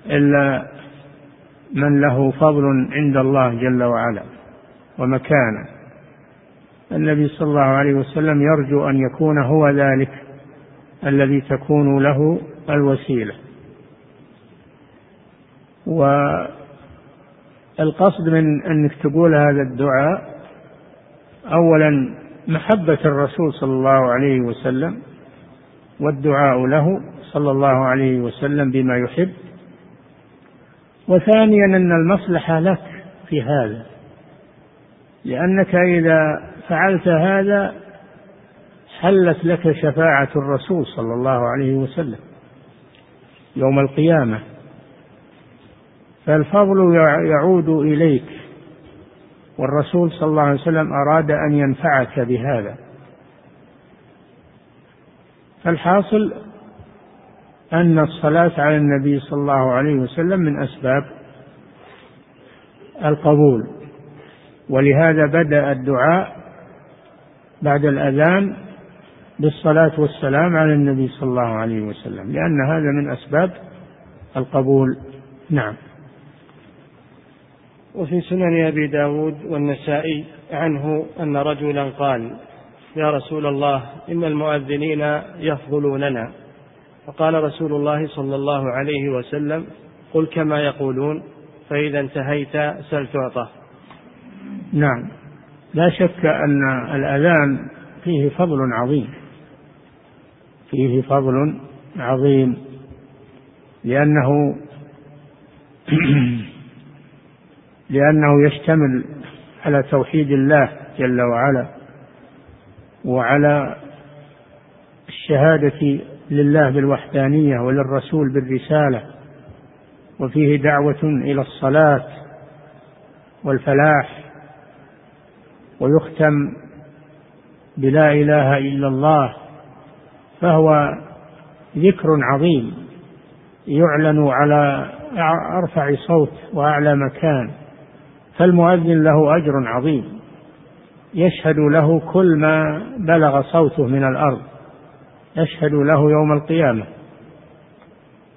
إلا من له فضل عند الله جل وعلا ومكانة. النبي صلى الله عليه وسلم يرجو أن يكون هو ذلك. الذي تكون له الوسيلة. والقصد من أنك تقول هذا الدعاء أولا محبة الرسول صلى الله عليه وسلم والدعاء له صلى الله عليه وسلم بما يحب. وثانيا أن المصلحة لك في هذا لأنك إذا فعلت هذا حلت لك شفاعة الرسول صلى الله عليه وسلم يوم القيامة. فالفضل يعود إليك والرسول صلى الله عليه وسلم أراد أن ينفعك بهذا. فالحاصل أن الصلاة على النبي صلى الله عليه وسلم من أسباب القبول. ولهذا بدأ الدعاء بعد الأذان بالصلاة والسلام على النبي صلى الله عليه وسلم لأن هذا من أسباب القبول. نعم. وفي سنن أبي داود والنسائي عنه أن رجلا قال يا رسول الله إن المؤذنين يفضلوننا. فقال رسول الله صلى الله عليه وسلم قل كما يقولون فإذا انتهيت سل تعطى. نعم. لا شك أن الأذان فيه فضل عظيم. فيه فضل عظيم لأنه لأنه يشتمل على توحيد الله جل وعلا وعلى الشهادة لله بالوحدانية وللرسول بالرسالة وفيه دعوة إلى الصلاة والفلاح ويختم بلا إله إلا الله فهو ذكر عظيم يعلن على أرفع صوت وأعلى مكان فالمؤذن له أجر عظيم يشهد له كل ما بلغ صوته من الأرض يشهد له يوم القيامة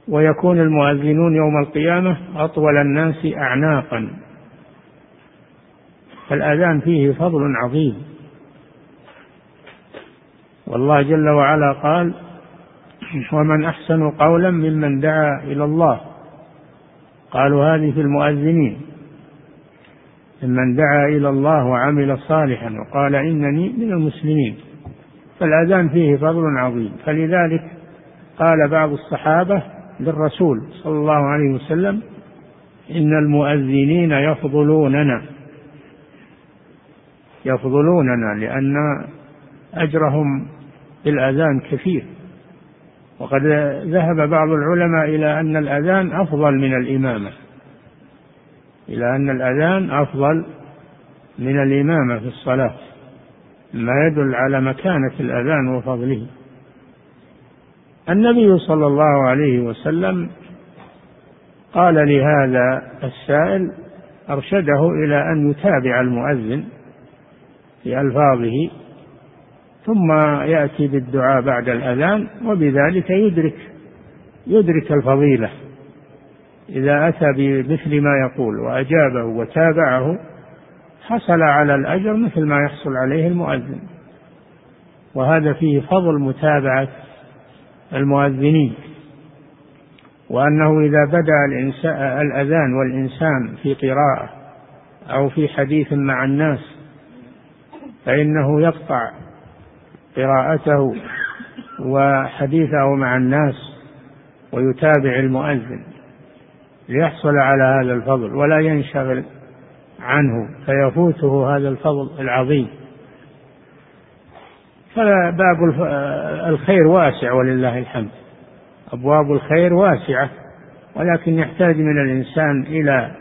ويكون المؤذنون يوم القيامة أطول الناس أعناقا فالأذان فيه فضل عظيم. والله جل وعلا قال ومن أحسن قولا ممن دعا إلى الله. قالوا هذه في المؤذنين. ممن دعا إلى الله وعمل صالحا وقال إنني من المسلمين. فالأذان فيه فضل عظيم. فلذلك قال بعض الصحابة للرسول صلى الله عليه وسلم إن المؤذنين يفضلوننا. يفضلوننا لأن أجرهم بالأذان كثير. وقد ذهب بعض العلماء إلى أن الأذان أفضل من الإمامة. إلى أن الأذان أفضل من الإمامة في الصلاة. ما يدل على مكانة الأذان وفضله. النبي صلى الله عليه وسلم قال لهذا السائل أرشده إلى أن يتابع المؤذن في ألفاظه ثم يأتي بالدعاء بعد الأذان وبذلك يدرك يدرك الفضيلة. إذا أتى بمثل ما يقول وأجابه وتابعه حصل على الأجر مثل ما يحصل عليه المؤذن. وهذا فيه فضل متابعة المؤذنين. وأنه إذا بدأ الأذان والإنسان في قراءة أو في حديث مع الناس فإنه يقطع قراءته وحديثه مع الناس ويتابع المؤذن ليحصل على هذا الفضل ولا ينشغل عنه فيفوته هذا الفضل العظيم. فباب الخير واسع ولله الحمد. أبواب الخير واسعة ولكن يحتاج من الإنسان إلى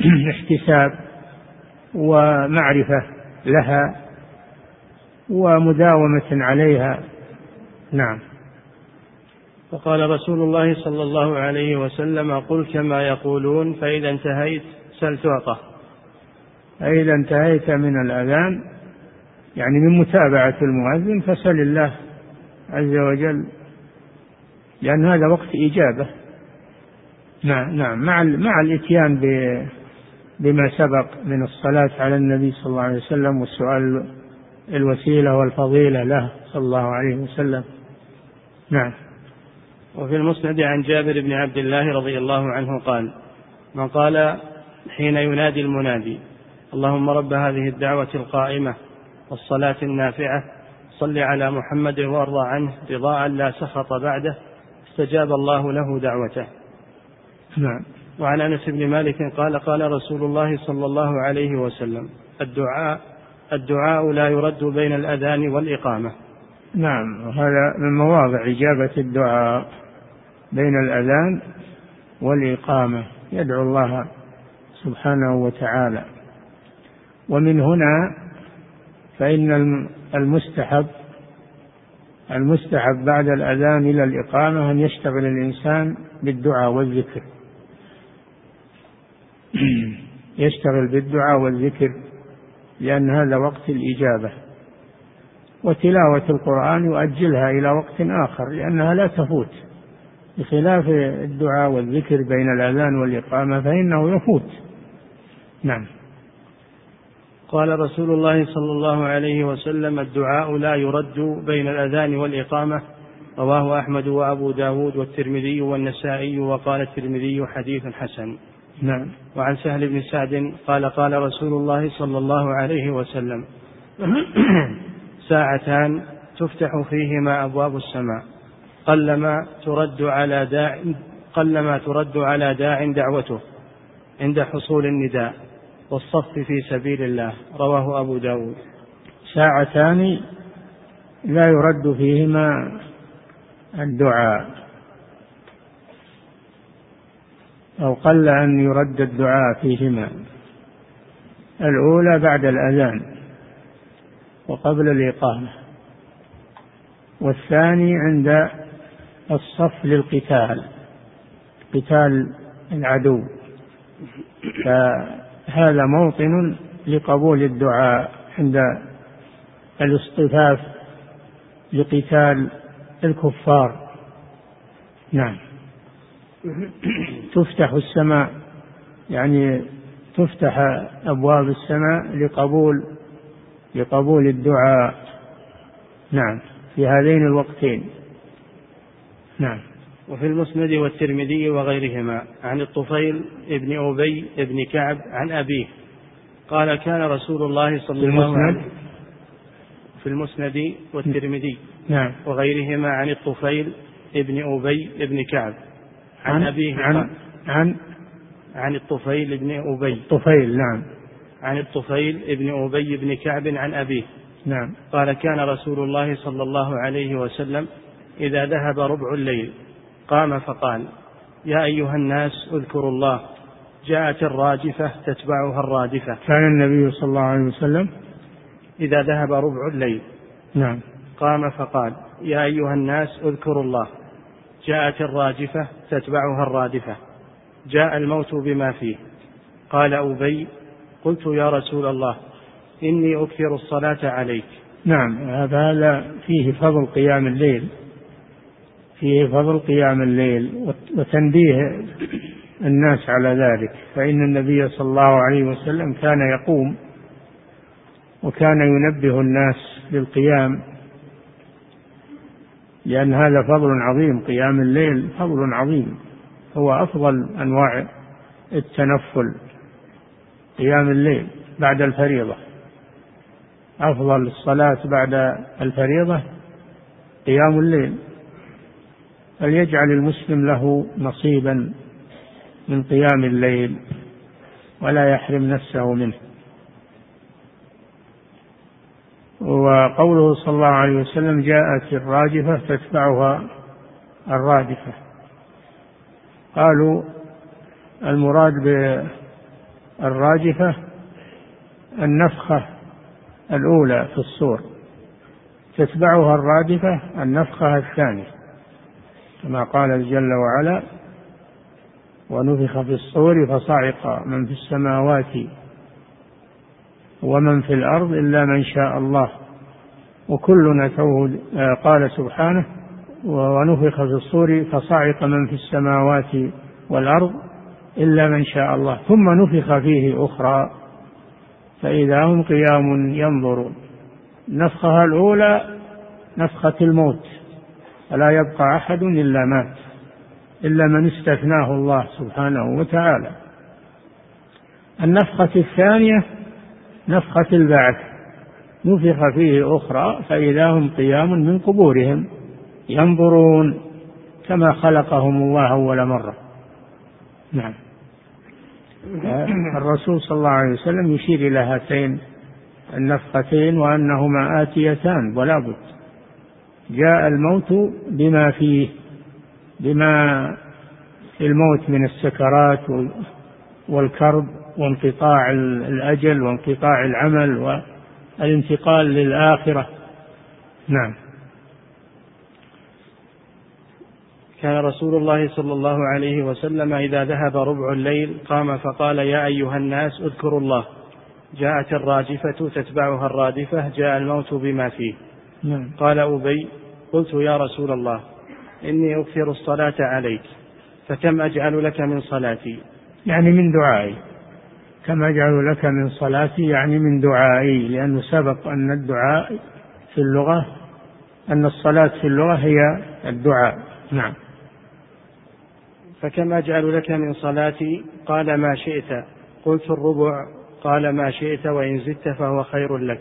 احتساب ومعرفة لها ومداومة عليها. نعم. وقال رسول الله صلى الله عليه وسلم قل كما يقولون فإذا انتهيت سل تعطى فإذا انتهيت من الأذان يعني من متابعة المؤذن فسل الله عز وجل لأن هذا وقت إجابة. نعم نعم. مع مع الإتيان بما سبق من الصلاة على النبي صلى الله عليه وسلم والسؤال الوسيلة والفضيلة له صلى الله عليه وسلم. نعم. وفي المسند عن جابر بن عبد الله رضي الله عنه قال من قال حين ينادي المنادي اللهم رب هذه الدعوة القائمة والصلاة النافعة صل على محمد وارضى عنه رضاء لا سخط بعده استجاب الله له دعوته. نعم. وعن أنس بن مالك قال قال رسول الله صلى الله عليه وسلم الدعاء الدعاء لا يرد بين الأذان والإقامة. نعم وهذا من مواضع إجابة الدعاء بين الأذان والإقامة. يدعو الله سبحانه وتعالى. ومن هنا فإن المستحب المستحب بعد الأذان إلى الإقامة أن يشتغل الإنسان بالدعاء والذكر. يشتغل بالدعاء والذكر. لأن هذا وقت الإجابة. وتلاوة القرآن يؤجلها إلى وقت آخر لأنها لا تفوت. بخلاف الدعاء والذكر بين الأذان والإقامة فإنه يفوت. نعم. قال رسول الله صلى الله عليه وسلم الدعاء لا يرد بين الأذان والإقامة. رواه أحمد وأبو داود والترمذي والنسائي وقال الترمذي حديث حسن. نعم. وعن سهل بن سعد قال قال رسول الله صلى الله عليه وسلم ساعتان تفتح فيهما أبواب السماء قلما ترد على داع قلما ترد على داع دعوته عند حصول النداء والصف في سبيل الله. رواه أبو داود. ساعتان لا يرد فيهما الدعاء. أو قل أن يرد الدعاء فيهما. الأولى بعد الأذان وقبل الإقامة. والثاني عند الصف للقتال قتال العدو. فهذا موطن لقبول الدعاء عند الاصطفاف لقتال الكفار. نعم. تفتح السماء يعني تفتح أبواب السماء لقبول لقبول الدعاء. نعم في هذين الوقتين. نعم. وفي المسند والترمذي وغيرهما عن الطفيل ابن أبي ابن كعب عن أبيه قال كان رسول الله صلى الله عليه وسلم في المسند والترمذي نعم. وغيرهما عن الطفيل ابن أبي ابن كعب. عن, عن أبيه عن عن عن الطفيل بن أبي. الطفيل نعم. عن الطفيل ابن أبي بن كعب عن أبيه. نعم. قال كان رسول الله صلى الله عليه وسلم إذا ذهب ربع الليل قام فقال يا أيها الناس اذكروا الله. جاءت الراجفة تتبعها الرادفة. كان النبي صلى الله عليه وسلم إذا ذهب ربع الليل نعم. قام فقال يا أيها الناس اذكروا الله. جاءت الراجفة تتبعها الرادفة. جاء الموت بما فيه. قال أبي قلت يا رسول الله إني أكثر الصلاة عليك. نعم هذا فيه فضل قيام الليل. فيه فضل قيام الليل وتنبيه الناس على ذلك. فإن النبي صلى الله عليه وسلم كان يقوم وكان ينبه الناس للقيام. لأن هذا فضل عظيم قيام الليل فضل عظيم هو أفضل أنواع التنفل قيام الليل بعد الفريضة. أفضل الصلاة بعد الفريضة قيام الليل. فليجعل المسلم له نصيبا من قيام الليل ولا يحرم نفسه منه. وقوله صلى الله عليه وسلم جاءت الراجفة تتبعها الرادفة. قالوا المراد بالراجفة النفخة الأولى في الصور تتبعها الرادفة النفخة الثانية. كما قال جل وعلا ونفخ في الصور فصعق من في السماوات ومن في الأرض إلا من شاء الله. وكلنا توه آه، قال سبحانه ونفخ في الصور فصعق من في السماوات والأرض إلا من شاء الله. ثم نفخ فيه أخرى فإذا هم قيام ينظرون. نفخها الأولى نفخة الموت فلا يبقى أحد إلا مات إلا من استثناه الله سبحانه وتعالى. النفخة الثانية نفخة البعث. نفخ فيه أخرى فإذا هم قيام من قبورهم. ينظرون كما خلقهم الله أول مرة. نعم. الرسول صلى الله عليه وسلم يشير إلى هاتين النفختين وأنهما آتيتان ولا بد. جاء الموت بما فيه بما في الموت من السكرات والكرب وانقطاع الأجل وانقطاع العمل والانتقال للآخرة. نعم. كان رسول الله صلى الله عليه وسلم إذا ذهب ربع الليل قام فقال يا أيها الناس اذكروا الله. جاءت الراجفة تتبعها الرادفة جاء الموت بما فيه. نعم. قال أبي قلت يا رسول الله إني أكثر الصلاة عليك فكم أجعل لك من صلاتي؟ يعني من دعائي. كم أجعل لك من صلاتي يعني من دعائي لأنه سبق أن الدعاء في اللغة أن الصلاة في اللغة هي الدعاء. نعم. فكم أجعل لك من صلاتي قال ما شئت. قلت الربع قال ما شئت وإن زدت فهو خير لك.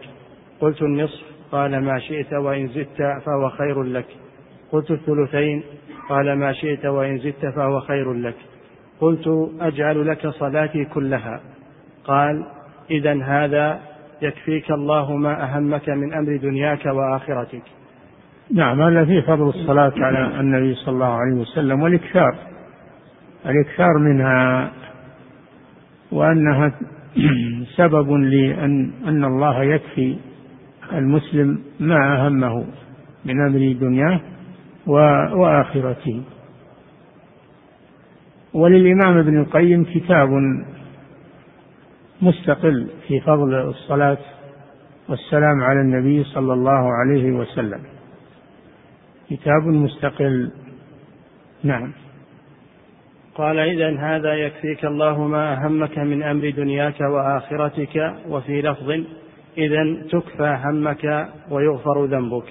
قلت النصف قال ما شئت وإن زدت فهو خير لك. قلت الثلثين قال ما شئت وإن زدت فهو خير لك. قلت أجعل لك صلاتي كلها. قال إذا هذا يكفيك الله ما أهمك من أمر دنياك وآخرتك. نعم هذا فيه فضل الصلاة على النبي صلى الله عليه وسلم والإكثار. الإكثار منها وأنها سبب لأن أن الله يكفي المسلم ما أهمه من أمر دنياه وآخرته. وللإمام ابن القيم كتاب مستقل في فضل الصلاة والسلام على النبي صلى الله عليه وسلم. كتاب مستقل. نعم. قال إذا هذا يكفيك الله ما أهمك من أمر دنياك وآخرتك وفي لفظ إذا تكفى همك ويغفر ذنبك.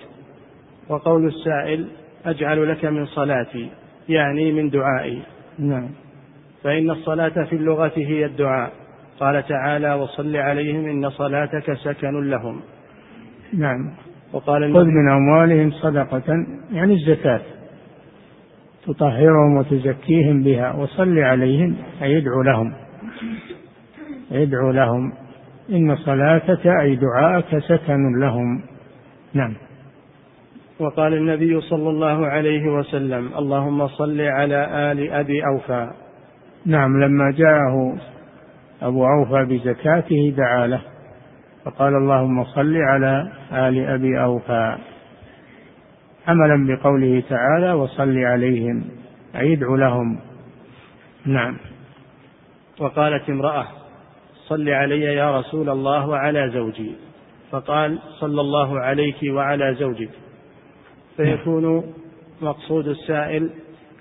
وقول السائل أجعل لك من صلاتي يعني من دعائي. نعم. فإن الصلاة في اللغة هي الدعاء. قال تعالى وصل عليهم إن صلاتك سكن لهم. نعم. وقال خذ من أموالهم صدقة يعني الزكاة. تطهرهم وتزكيهم بها وصل عليهم أي يدعو لهم. يدعو لهم. إن صلاتك أي دعاءك سكن لهم. نعم. وقال النبي صلى الله عليه وسلم اللهم صل على آل أبي أوفى. نعم لما جاءه أبو أوفى بزكاته دعا له فقال اللهم صل على آل أبي أوفى عملا بقوله تعالى وصل عليهم أي ادعو لهم. نعم. وقالت امرأة صل علي يا رسول الله وعلى زوجي. فقال صلى الله عليك وعلى زوجك. فيكون مقصود السائل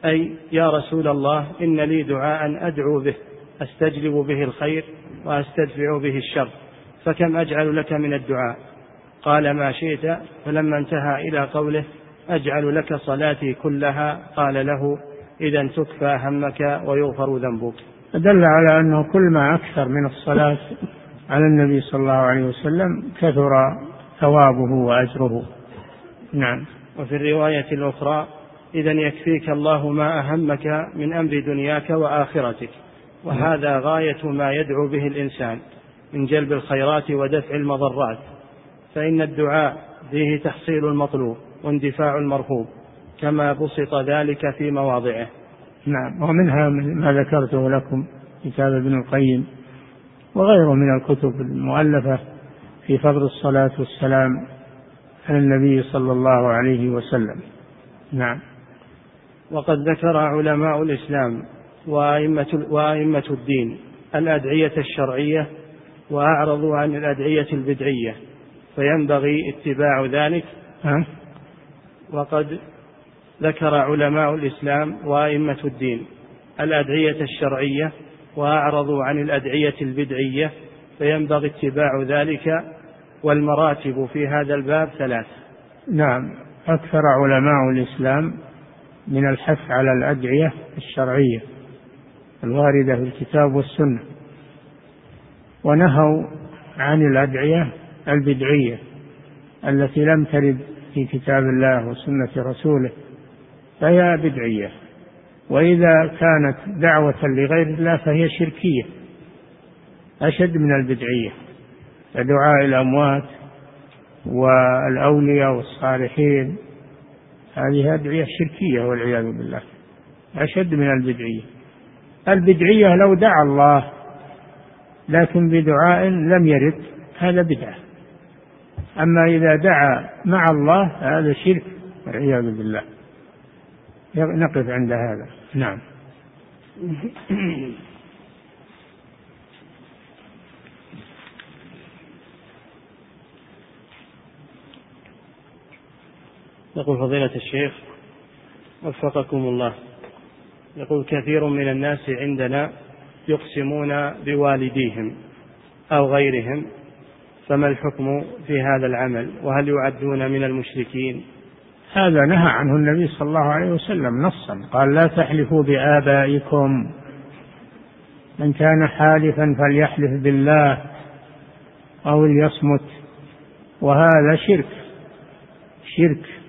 أي يا رسول الله إن لي دعاء أدعو به. أستجلب به الخير وأستدفع به الشر فكم أجعل لك من الدعاء؟ قال ما شئت فلما انتهى إلى قوله أجعل لك صلاتي كلها قال له إذا تكفى همك ويغفر ذنبك. دل على أنه كل ما أكثر من الصلاة على النبي صلى الله عليه وسلم كثر ثوابه وأجره. نعم. وفي الرواية الأخرى إذا يكفيك الله ما أهمك من أمر دنياك وآخرتك. وهذا غاية ما يدعو به الإنسان من جلب الخيرات ودفع المضرات فإن الدعاء فيه تحصيل المطلوب واندفاع المرهوب كما بسط ذلك في مواضعه. نعم ومنها ما ذكرته لكم كتاب ابن القيم وغيره من الكتب المؤلفة في فضل الصلاة والسلام على النبي صلى الله عليه وسلم. نعم. وقد ذكر علماء الإسلام وأئمة, وأئمة الدين الأدعية الشرعية وأعرضوا عن الأدعية البدعية فينبغي اتباع ذلك؟ وقد ذكر علماء الإسلام وأئمة الدين الأدعية الشرعية وأعرضوا عن الأدعية البدعية فينبغي اتباع ذلك. والمراتب في هذا الباب ثلاث. نعم أكثر علماء الإسلام من الحث على الأدعية الشرعية. الواردة في الكتاب والسنة. ونهوا عن الأدعية البدعية التي لم ترد في كتاب الله وسنة رسوله فهي بدعية. وإذا كانت دعوة لغير الله فهي شركية أشد من البدعية. كدعاء الأموات والأولياء والصالحين هذه أدعية شركية والعياذ بالله أشد من البدعية. البدعية لو دعا الله لكن بدعاء لم يرد هذا بدعة. أما إذا دعا مع الله هذا شرك والعياذ بالله. نقف عند هذا. نعم. يقول فضيلة الشيخ وفقكم الله. يقول كثير من الناس عندنا يقسمون بوالديهم أو غيرهم فما الحكم في هذا العمل؟ وهل يعدون من المشركين؟ هذا نهى عنه النبي صلى الله عليه وسلم نصا قال لا تحلفوا بآبائكم. من كان حالفا فليحلف بالله أو ليصمت وهذا شرك شرك.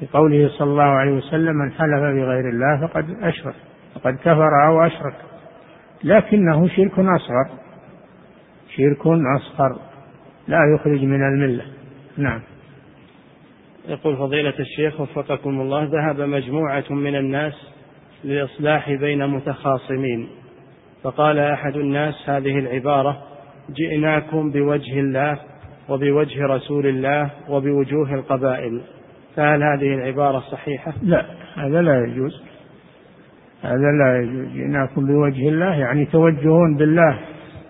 في قوله صلى الله عليه وسلم من حلف بغير الله فقد أشرك فقد كفر أو أشرك. لكنه شرك أصغر شرك أصغر لا يخرج من الملة. نعم. يقول فضيلة الشيخ وفقكم الله ذهب مجموعة من الناس للإصلاح بين متخاصمين فقال أحد الناس هذه العبارة جئناكم بوجه الله وبوجه رسول الله وبوجوه القبائل. فهل هذه العبارة صحيحة؟ لا هذا لا يجوز. هذا لا يجوز. جئناكم بوجه الله يعني توجهون بالله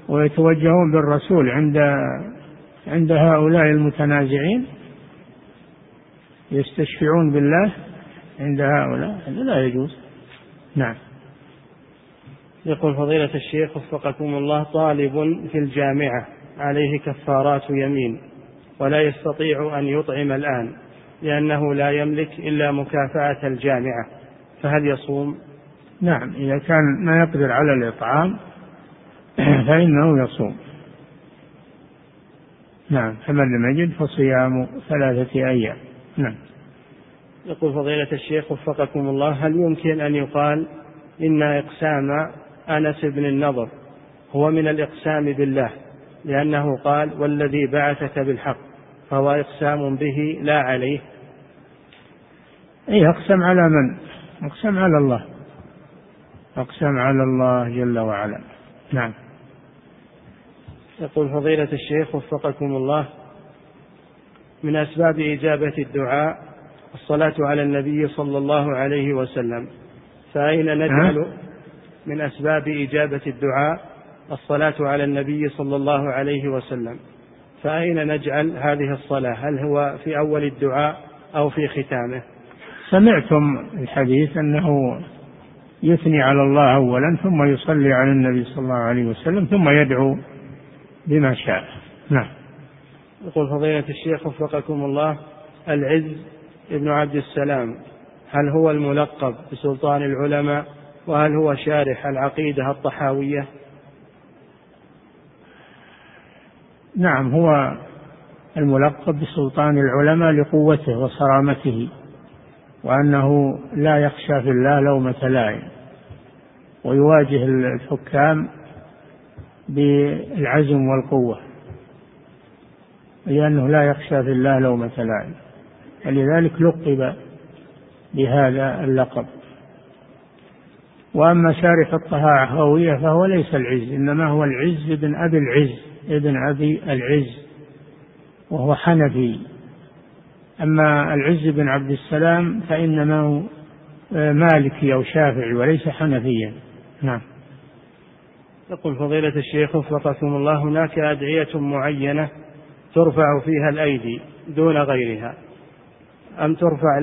ويتوجهون بالرسول عند عند هؤلاء المتنازعين يستشفعون بالله عند هؤلاء. هذا لا يجوز. نعم. يقول فضيلة الشيخ وفقكم الله طالب في الجامعة عليه كفارات يمين ولا يستطيع أن يطعم الآن. لأنه لا يملك إلا مكافأة الجامعة فهل يصوم؟ نعم إذا كان ما يقدر على الإطعام فإنه يصوم. نعم فمن لم يجد فصيام ثلاثة أيام. نعم. يقول فضيلة الشيخ وفقكم الله هل يمكن أن يقال إن إقسام أنس بن النضر هو من الإقسام بالله؟ لأنه قال والذي بعثك بالحق فهو إقسام به لا عليه. أي أقسم على من؟ أقسم على الله. أقسم على الله جل وعلا. نعم. يقول فضيلة الشيخ وفقكم الله من أسباب إجابة الدعاء الصلاة على النبي صلى الله عليه وسلم فأين نجعل من أسباب إجابة الدعاء الصلاة على النبي صلى الله عليه وسلم؟ فأين نجعل هذه الصلاة؟ هل هو في أول الدعاء أو في ختامه؟ سمعتم الحديث أنه يثني على الله أولا ثم يصلي على النبي صلى الله عليه وسلم ثم يدعو بما شاء. نعم. يقول فضيلة الشيخ وفقكم الله العز ابن عبد السلام هل هو الملقب بسلطان العلماء؟ وهل هو شارح العقيدة الطحاوية؟ نعم هو الملقب بسلطان العلماء لقوته وصرامته. وأنه لا يخشى في الله لومة لائم ويواجه الحكام بالعزم والقوة لأنه لا يخشى في الله لومة لائم ولذلك لقب بهذا اللقب. وأما شارح الطهاوية فهو ليس العز إنما هو العز ابن أبي العز ابن أبي العز وهو حنفي. أما العز بن عبد السلام فإنما هو مالكي أو شافعي وليس حنفيا. نعم. يقول فضيلة الشيخ وفقكم الله هناك أدعية معينة ترفع فيها الأيدي دون غيرها. أم ترفع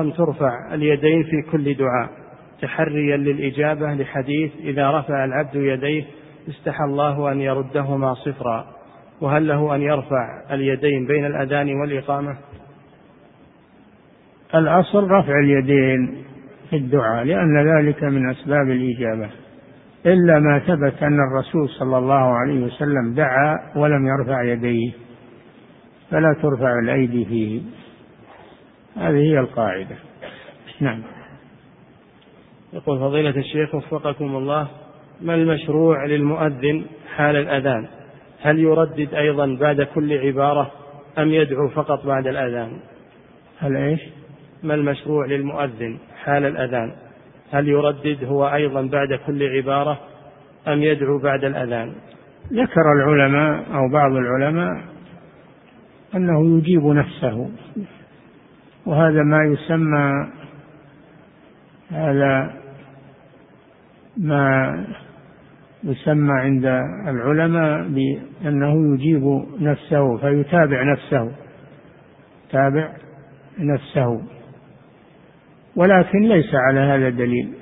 أم ترفع اليدين في كل دعاء تحريا للإجابة لحديث إذا رفع العبد يديه استحى الله أن يردهما صفرا وهل له أن يرفع اليدين بين الأذان والإقامة؟ الأصل رفع اليدين في الدعاء لأن ذلك من أسباب الإجابة. إلا ما ثبت أن الرسول صلى الله عليه وسلم دعا ولم يرفع يديه فلا ترفع الأيدي فيه. هذه هي القاعدة. نعم. يقول فضيلة الشيخ وفقكم الله ما المشروع للمؤذن حال الأذان؟ هل يردد أيضا بعد كل عبارة أم يدعو فقط بعد الأذان؟ هل إيش؟ ما المشروع للمؤذن حال الأذان؟ هل يردد هو أيضا بعد كل عبارة أم يدعو بعد الأذان؟ ذكر العلماء أو بعض العلماء أنه يجيب نفسه وهذا ما يسمى هذا ما يسمى عند العلماء بأنه يجيب نفسه فيتابع نفسه تابع نفسه. ولكن ليس على هذا دليل.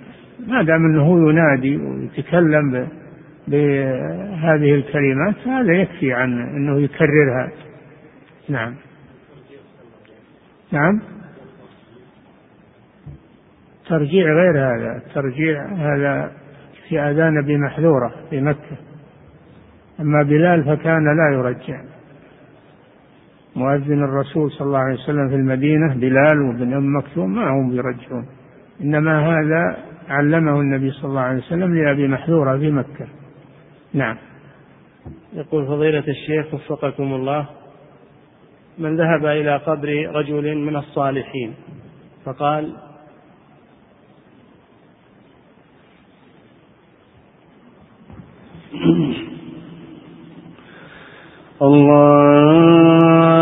ما دام أنه ينادي ويتكلم بهذه الكلمات هذا يكفي عن أنه يكررها. نعم. نعم. ترجيع غير هذا. الترجيع هذا في أذان بمحذورة في مكة. أما بلال فكان لا يرجع. مؤذن الرسول صلى الله عليه وسلم في المدينة بلال وابن أم مكتوم ما هم يرجعون. إنما هذا علمه النبي صلى الله عليه وسلم لأبي محذورة في مكة. نعم. يقول فضيلة الشيخ وفقكم الله من ذهب إلى قبر رجل من الصالحين فقال الله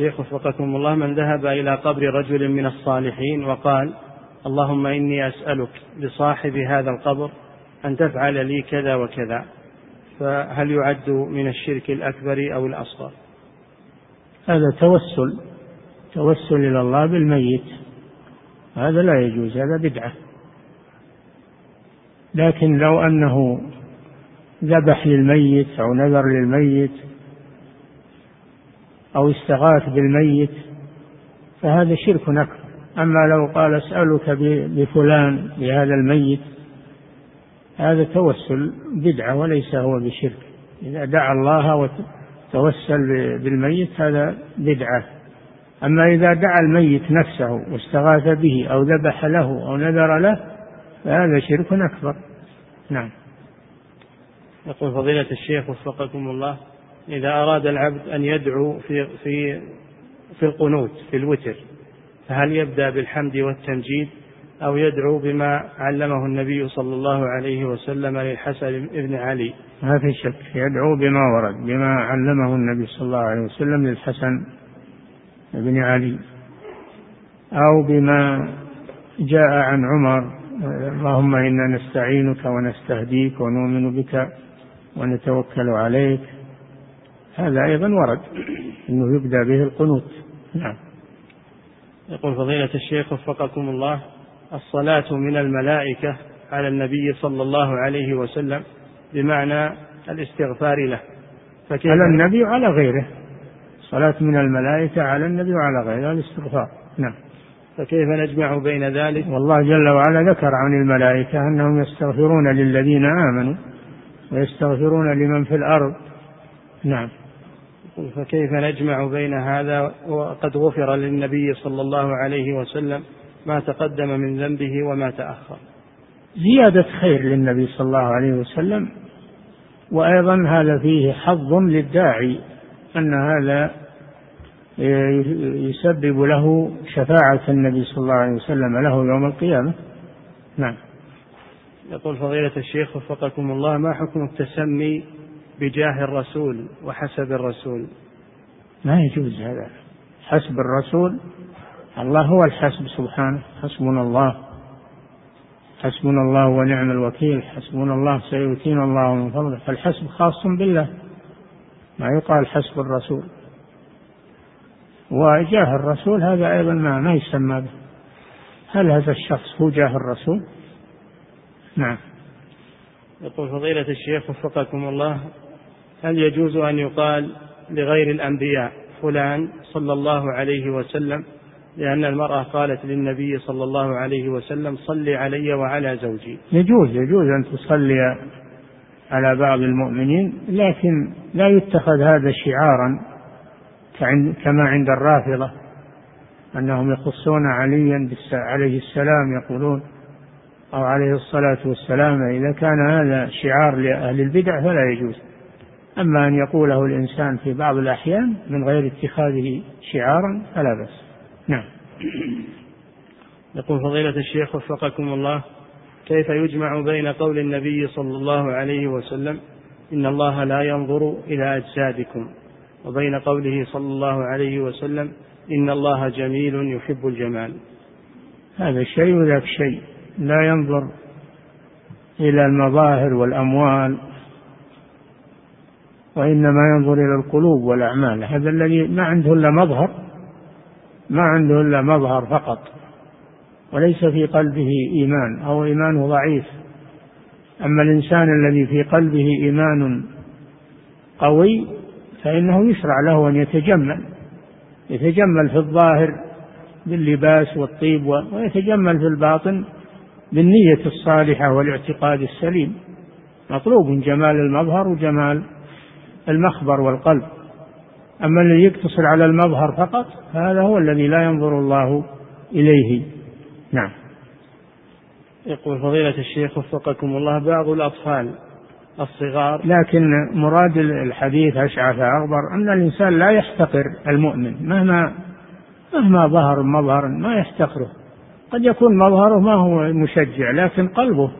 الشيخ وفقكم الله من ذهب إلى قبر رجل من الصالحين وقال اللهم إني أسألك بصاحب هذا القبر أن تفعل لي كذا وكذا فهل يعد من الشرك الأكبر أو الأصغر؟ هذا توسل توسل إلى الله بالميت. هذا لا يجوز هذا بدعة. لكن لو أنه ذبح للميت أو نذر للميت أو استغاث بالميت فهذا شرك أكبر أما لو قال أسألك بفلان بهذا الميت هذا توسل بدعة وليس هو بشرك. إذا دعا الله وتوسل بالميت هذا بدعة. أما إذا دعا الميت نفسه واستغاث به أو ذبح له أو نذر له فهذا شرك أكبر. نعم. يقول فضيلة الشيخ وفقكم الله إذا أراد العبد أن يدعو في في في القنوت في الوتر فهل يبدأ بالحمد والتمجيد أو يدعو بما علمه النبي صلى الله عليه وسلم للحسن بن علي؟ ما في شك يدعو بما ورد بما علمه النبي صلى الله عليه وسلم للحسن بن علي أو بما جاء عن عمر اللهم إنا نستعينك ونستهديك ونؤمن بك ونتوكل عليك. هذا أيضا ورد أنه يبدأ به القنوت نعم. يقول فضيلة الشيخ وفقكم الله الصلاة من الملائكة على النبي صلى الله عليه وسلم بمعنى الاستغفار له. فكيف؟ على النبي وعلى غيره. صلاة من الملائكة على النبي وعلى غيره الاستغفار. نعم. فكيف نجمع بين ذلك؟ والله جل وعلا ذكر عن الملائكة أنهم يستغفرون للذين آمنوا ويستغفرون لمن في الأرض. نعم. فكيف نجمع بين هذا وقد غفر للنبي صلى الله عليه وسلم ما تقدم من ذنبه وما تأخر. زيادة خير للنبي صلى الله عليه وسلم وأيضا هذا فيه حظ للداعي أن هذا يسبب له شفاعة النبي صلى الله عليه وسلم له يوم القيامة. نعم. يقول فضيلة الشيخ وفقكم الله ما حكم التسمي بجاه الرسول وحسب الرسول. ما يجوز هذا. حسب الرسول الله هو الحسب سبحانه. حسبنا الله. حسبنا الله ونعم الوكيل. حسبنا الله سيؤتينا الله من فضله. فالحسب خاص بالله. ما يقال حسب الرسول. وجاه الرسول هذا أيضا ما, ما يسمى به. هل هذا الشخص هو جاه الرسول؟ نعم. يقول فضيلة الشيخ وفقكم الله هل يجوز أن يقال لغير الأنبياء فلان صلى الله عليه وسلم لأن المرأة قالت للنبي صلى الله عليه وسلم صل علي وعلى زوجي؟ يجوز يجوز أن تصلي على بعض المؤمنين لكن لا يتخذ هذا شعارا كما عند الرافضة أنهم يخصون عليا عليه السلام يقولون أو عليه الصلاة والسلام إذا كان هذا شعار لأهل البدع فلا يجوز. أما أن يقوله الإنسان في بعض الأحيان من غير اتخاذه شعارا فلا بأس. نعم. يقول فضيلة الشيخ وفقكم الله كيف يجمع بين قول النبي صلى الله عليه وسلم إن الله لا ينظر إلى أجسادكم وبين قوله صلى الله عليه وسلم إن الله جميل يحب الجمال؟ هذا شيء وذاك شيء. لا ينظر إلى المظاهر والأموال وإنما ينظر إلى القلوب والأعمال. هذا الذي ما عنده إلا مظهر ما عنده إلا مظهر فقط وليس في قلبه إيمان أو إيمانه ضعيف. أما الإنسان الذي في قلبه إيمان قوي فإنه يشرع له أن يتجمل يتجمل في الظاهر باللباس والطيب ويتجمل في الباطن بالنية الصالحة والاعتقاد السليم. مطلوب جمال المظهر وجمال المخبر والقلب. أما الذي يقتصر على المظهر فقط فهذا هو الذي لا ينظر الله إليه. نعم. يقول فضيلة الشيخ وفقكم الله بعض الأطفال الصغار لكن مراد الحديث أشعث أغبر أن الإنسان لا يحتقر المؤمن مهما مهما ظهر مظهر ما يحتقره. قد يكون مظهره ما هو مشجع لكن قلبه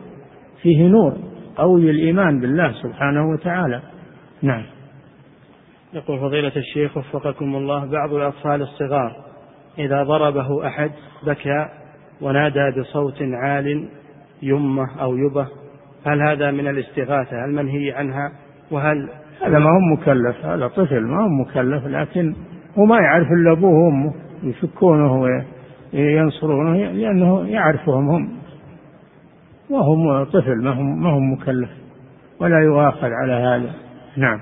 فيه نور قوي الإيمان بالله سبحانه وتعالى. نعم. يقول فضيلة الشيخ وفقكم الله بعض الأطفال الصغار إذا ضربه أحد بكى ونادى بصوت عال يمه أو يبه هل هذا من الاستغاثة؟ هل منهي عنها؟ وهل هذا ما هو مكلف هذا طفل ما هو مكلف لكن هو ما يعرف إلا أبوه وأمه يفكونه وينصرونه لأنه يعرفهم هم. وهم طفل ما هم ما هم مكلف ولا يؤاخذ على هذا. نعم.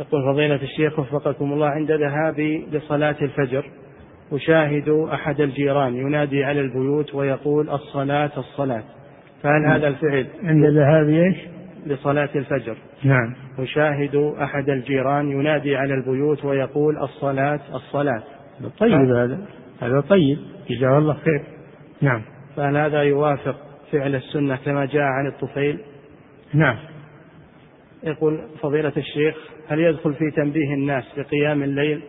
يقول فضيلة الشيخ وفقكم الله عند ذهابي لصلاة الفجر أشاهد أحد الجيران ينادي على البيوت ويقول الصلاة الصلاة فهل نعم. هذا الفعل؟ عند ذهاب إيش؟ لصلاة الفجر. نعم. أشاهد أحد الجيران ينادي على البيوت ويقول الصلاة الصلاة. طيب هذا هذا طيب جزاه الله خير. نعم. فهل هذا يوافق فعل السنة كما جاء عن الطفيل؟ نعم. يقول فضيلة الشيخ هل يدخل في تنبيه الناس لقيام الليل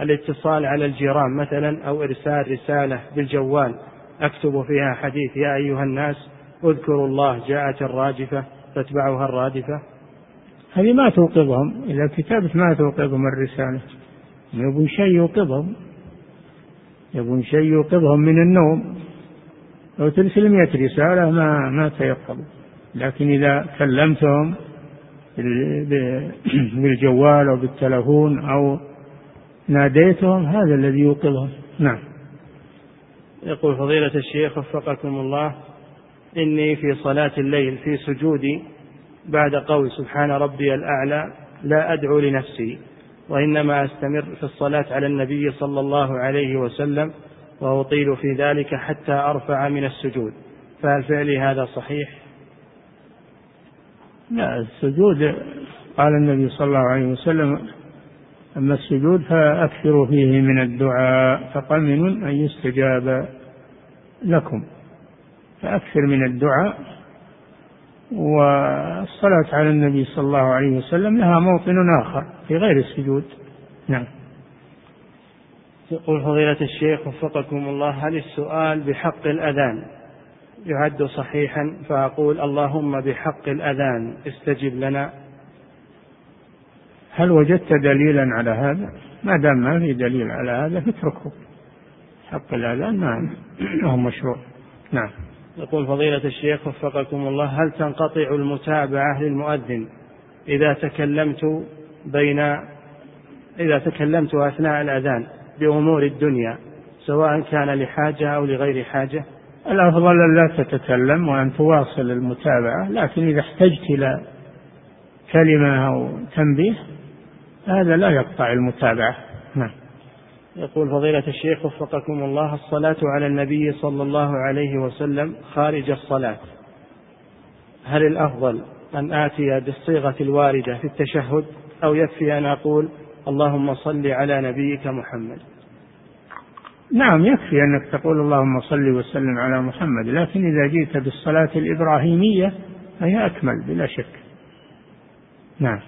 الاتصال على الجيران مثلا أو إرسال رسالة بالجوال؟ أكتب فيها حديث يا أيها الناس اذكروا الله جاءت الراجفة تتبعها الرادفة. هذه ما توقظهم إذا كتبت ما توقظهم الرسالة. يبون شيء يوقظهم. يبون شيء يوقظهم من النوم. لو ترسل مئة رسالة ما ما تيقظوا لكن إذا كلمتهم بالجوال أو بالتلفون أو ناديتهم هذا الذي يوقظهم. نعم. يقول فضيلة الشيخ وفقكم الله إني في صلاة الليل في سجودي بعد قول سبحان ربي الأعلى لا أدعو لنفسي وإنما أستمر في الصلاة على النبي صلى الله عليه وسلم وأطيل في ذلك حتى أرفع من السجود. فهل فعلي هذا صحيح؟ لا السجود قال النبي صلى الله عليه وسلم أما السجود فأكثروا فيه من الدعاء فقمن أن يستجاب لكم فأكثر من الدعاء. والصلاة على النبي صلى الله عليه وسلم لها موطن آخر في غير السجود. نعم. يقول فضيلة الشيخ وفقكم الله هل السؤال بحق الأذان؟ يعد صحيحا فأقول اللهم بحق الأذان استجب لنا. هل وجدت دليلا على هذا؟ ما دام ما في دليل على هذا فاتركه. حق الأذان ما هو مشروع. نعم. يقول فضيلة الشيخ وفقكم الله هل تنقطع المتابعة للمؤذن إذا تكلمت بين إذا تكلمت أثناء الأذان بأمور الدنيا سواء كان لحاجة أو لغير حاجة؟ الأفضل أن لا تتكلم وأن تواصل المتابعة لكن إذا احتجت إلى كلمة أو تنبيه هذا لا يقطع المتابعة. نعم. يقول فضيلة الشيخ وفقكم الله الصلاة على النبي صلى الله عليه وسلم خارج الصلاة. هل الأفضل أن آتي بالصيغة الواردة في التشهد أو يكفي أن أقول اللهم صل على نبيك محمد؟ نعم يكفي أنك تقول اللهم صل وسلم على محمد لكن إذا جئت بالصلاة الإبراهيمية فهي أكمل بلا شك. نعم.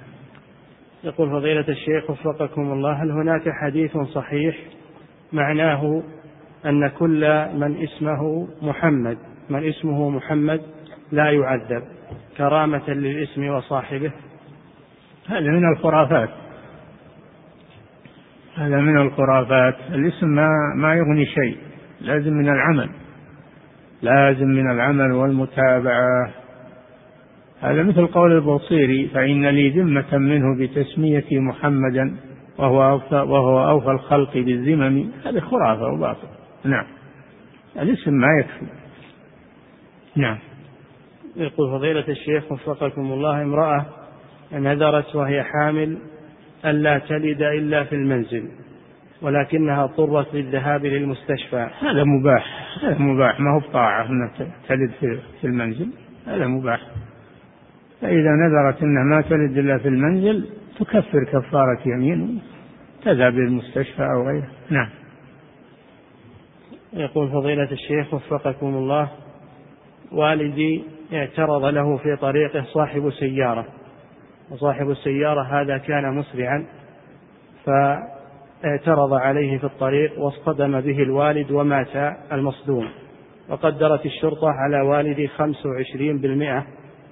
يقول فضيلة الشيخ وفقكم الله هل هناك حديث صحيح معناه أن كل من اسمه محمد من اسمه محمد لا يعذب كرامة للاسم وصاحبه؟ هذا من الخرافات. هذا من الخرافات. الاسم ما ما يغني شيء. لازم من العمل. لازم من العمل والمتابعة. هذا مثل قول البوصيري فإن لي ذمة منه بتسميتي محمدا وهو أوفى وهو أوفى الخلق بالذمم. هذه خرافة وباطل نعم. الاسم ما يكفي. نعم. يقول فضيلة الشيخ وفقكم الله امرأة نذرت وهي حامل ألا تلد إلا في المنزل ولكنها اضطرت للذهاب للمستشفى. هذا مباح هذا مباح. ما هو بطاعة أنها تلد في المنزل. هذا مباح. فإذا نذرت أنها ما تلد إلا في المنزل تكفر كفارة يمين تذهب للمستشفى أو غيره. نعم. يقول فضيلة الشيخ وفقكم الله والدي اعترض له في طريقه صاحب سيارة. وصاحب السيارة هذا كان مسرعا فاعترض عليه في الطريق واصطدم به الوالد ومات المصدوم. وقدرت الشرطة على والدي 25%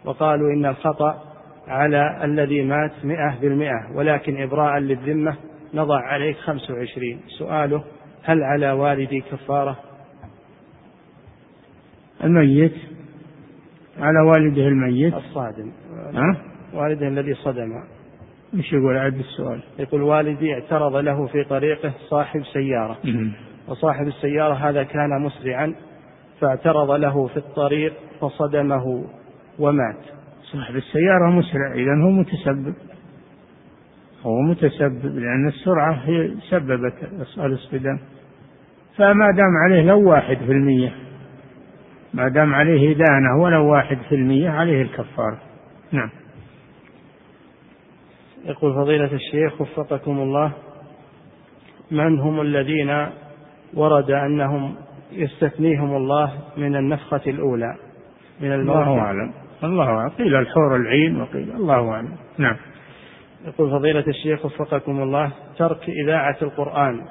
وقالوا إن الخطأ على الذي مات مئة بالمئة ولكن إبراء للذمة نضع عليك خمسة وعشرين. سؤاله هل على والدي كفارة؟ الميت على والده الميت؟ الصادم. ها؟ والده الذي صدم إيش يقول عد السؤال. يقول والدي اعترض له في طريقه صاحب سيارة. وصاحب السيارة هذا كان مسرعا فاعترض له في الطريق فصدمه ومات. صاحب السيارة مسرع إذا هو متسبب. هو متسبب لأن السرعة هي سببت الاصطدام فما دام عليه لو واحد في المية. ما دام عليه إدانة ولو واحد في المية عليه الكفارة. نعم. يقول فضيلة الشيخ وفقكم الله من هم الذين ورد أنهم يستثنيهم الله من النفخة الأولى من الموت الله أعلم. الله أعلم. قيل الحور العين وقيل. الله أعلم. نعم. يقول فضيلة الشيخ وفقكم الله ترك إذاعة القرآن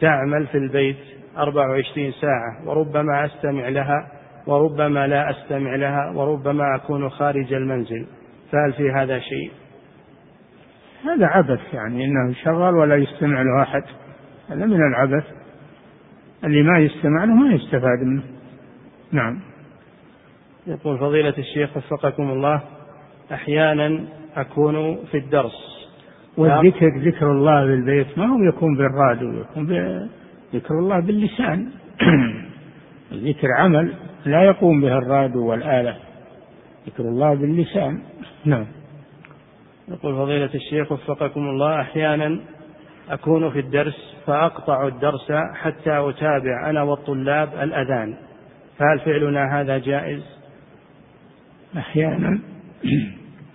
تعمل في البيت 24 ساعة وربما أستمع لها وربما لا أستمع لها وربما أكون خارج المنزل فهل في هذا شيء؟ هذا عبث يعني إنه شغال ولا يستمع له أحد. هذا من العبث. اللي ما يستمع له ما يستفاد منه. نعم. يقول فضيلة الشيخ وفقكم الله أحيانا أكون في الدرس. والذكر ذكر الله بالبيت ما هو يكون بالراديو يكون ذكر الله باللسان. الذكر عمل لا يقوم به الراديو والآلة ذكر الله باللسان. نعم. يقول فضيلة الشيخ وفقكم الله أحيانا أكون في الدرس فأقطع الدرس حتى أتابع أنا والطلاب الأذان فهل فعلنا هذا جائز؟ أحيانا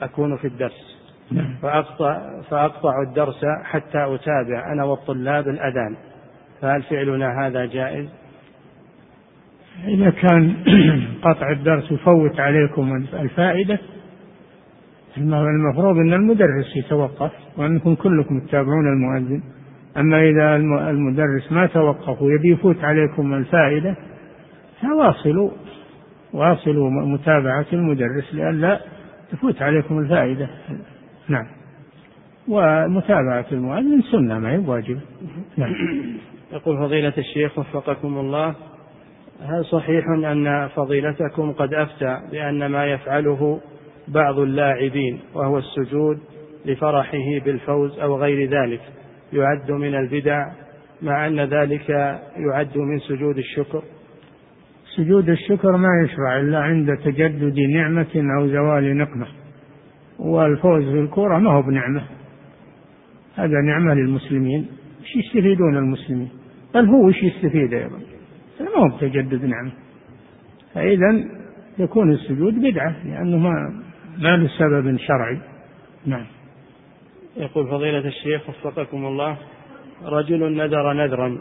أكون في الدرس نعم. فأقطع, فأقطع الدرس حتى أتابع أنا والطلاب الأذان فهل فعلنا هذا جائز؟ إذا كان قطع الدرس يفوت عليكم الفائدة المفروض أن المدرس يتوقف وأنكم كلكم تتابعون المؤذن. أما إذا المدرس ما توقف ويبي يفوت عليكم الفائدة فواصلوا واصلوا متابعة المدرس لئلا تفوت عليكم الفائدة. نعم. ومتابعة المؤذن سنة ما هي واجبة نعم. يقول فضيلة الشيخ وفقكم الله هل صحيح أن فضيلتكم قد أفتى بأن ما يفعله بعض اللاعبين وهو السجود لفرحه بالفوز أو غير ذلك يعد من البدع مع أن ذلك يعد من سجود الشكر. سجود الشكر ما يشرع إلا عند تجدد نعمة أو زوال نقمة. والفوز في الكورة ما هو بنعمة. هذا نعمة للمسلمين. إيش يستفيدون المسلمين؟ بل هو إيش يستفيد أيضا؟ ما هو بتجدد نعمة. فإذا يكون السجود بدعة لأنه ما ما له سبب شرعي. نعم. يقول فضيلة الشيخ وفقكم الله رجل نذر نذرا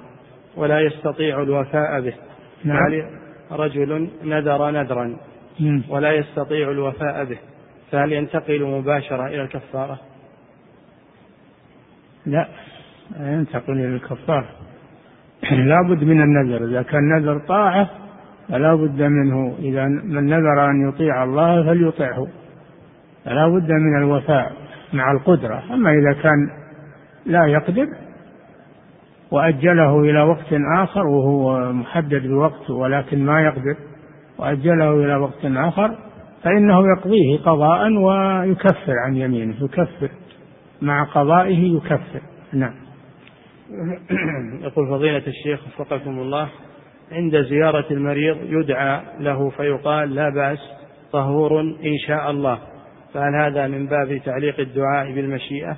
ولا يستطيع الوفاء به. نعم. رجل نذر نذرا ولا يستطيع الوفاء به؟ فهل ينتقل مباشرة إلى الكفارة؟ لا ينتقل إلى الكفارة. لا بد من النذر. إذا كان نذر طاعة فلا بد منه. إذا من نذر أن يطيع الله فليطعه فلا بد من الوفاء مع القدرة. أما إذا كان لا يقدر وأجله إلى وقت آخر وهو محدد بوقت ولكن ما يقدر وأجله إلى وقت آخر فإنه يقضيه قضاء ويكفر عن يمينه يكفر مع قضائه يكفر. نعم. يقول فضيلة الشيخ وفقكم الله عند زيارة المريض يدعى له فيقال لا بأس طهور إن شاء الله. فهل هذا من باب تعليق الدعاء بالمشيئة؟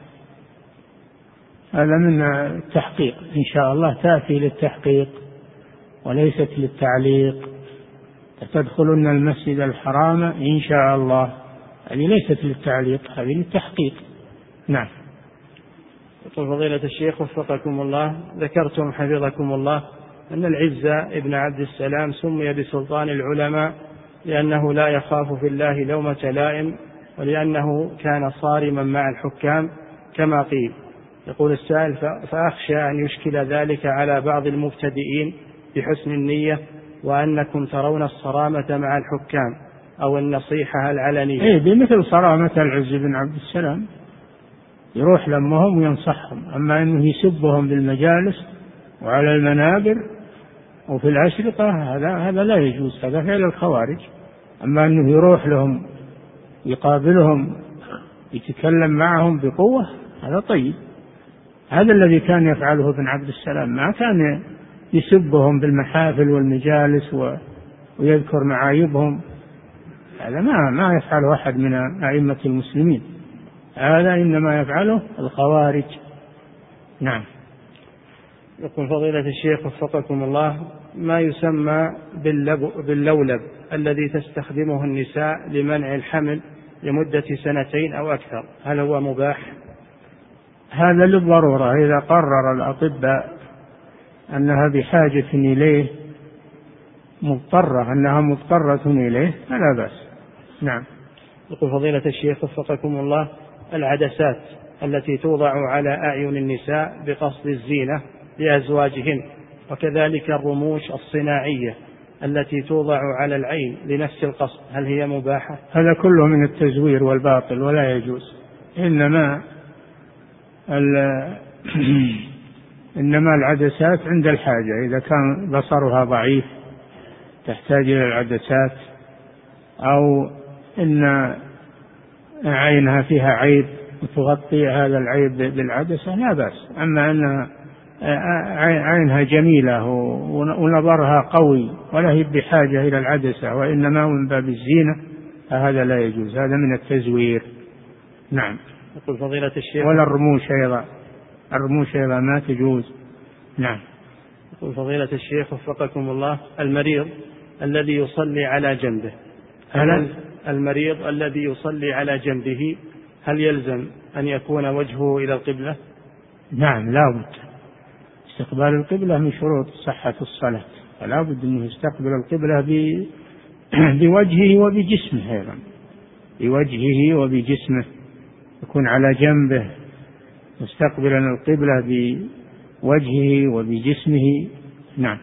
هذا من التحقيق إن شاء الله تأتي للتحقيق وليست للتعليق. تدخلن المسجد الحرام إن شاء الله. هذه ليست للتعليق هذه للتحقيق. نعم. يقول فضيلة الشيخ وفقكم الله ذكرتم حفظكم الله أن العزة ابن عبد السلام سمي بسلطان العلماء لأنه لا يخاف في الله لومة لائم ولأنه كان صارما مع الحكام كما قيل. يقول السائل فأخشى أن يشكل ذلك على بعض المبتدئين بحسن النية وأنكم ترون الصرامة مع الحكام أو النصيحة العلنية. إيه بمثل صرامة العز بن عبد السلام. يروح لمهم وينصحهم. أما أنه يسبهم بالمجالس وعلى المنابر وفي الأشرطة هذا هذا لا يجوز هذا فعل الخوارج. أما أنه يروح لهم يقابلهم يتكلم معهم بقوة هذا طيب. هذا الذي كان يفعله ابن عبد السلام ما كان يسبهم بالمحافل والمجالس ويذكر معايبهم. هذا ما ما يفعله أحد من أئمة المسلمين. هذا إنما يفعله الخوارج. نعم. يقول فضيلة الشيخ وفقكم الله ما يسمى باللولب الذي تستخدمه النساء لمنع الحمل؟ لمدة سنتين أو أكثر. هل هو مباح؟ هذا للضرورة. إذا قرر الأطباء أنها بحاجة إليه مضطرة أنها مضطرة إليه فلا بأس. نعم. يقول فضيلة الشيخ وفقكم الله العدسات التي توضع على أعين النساء بقصد الزينة لأزواجهن وكذلك الرموش الصناعية. التي توضع على العين لنفس القصد هل هي مباحة؟ هذا كله من التزوير والباطل ولا يجوز. إنما إنما العدسات عند الحاجة. إذا كان بصرها ضعيف تحتاج إلى العدسات أو إن عينها فيها عيب وتغطي هذا العيب بالعدسة لا بأس. أما أن عينها جميلة ونظرها قوي ولا هي بحاجة إلى العدسة وإنما من باب الزينة فهذا لا يجوز هذا من التزوير. نعم. يقول فضيلة الشيخ. ولا الرموش أيضا. الرموش أيضا ما تجوز. نعم. يقول فضيلة الشيخ وفقكم الله المريض الذي يصلي على جنبه هل المريض الذي يصلي على جنبه هل يلزم أن يكون وجهه إلى القبلة؟ نعم لا بد. استقبال القبلة من شروط صحة الصلاة. فلا بد أنه يستقبل القبلة بوجهه وبجسمه أيضا. بوجهه وبجسمه. يكون على جنبه. مستقبلا القبلة بوجهه وبجسمه. نعم.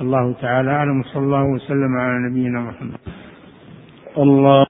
الله تعالى أعلم. صلى الله وسلم على نبينا محمد. الله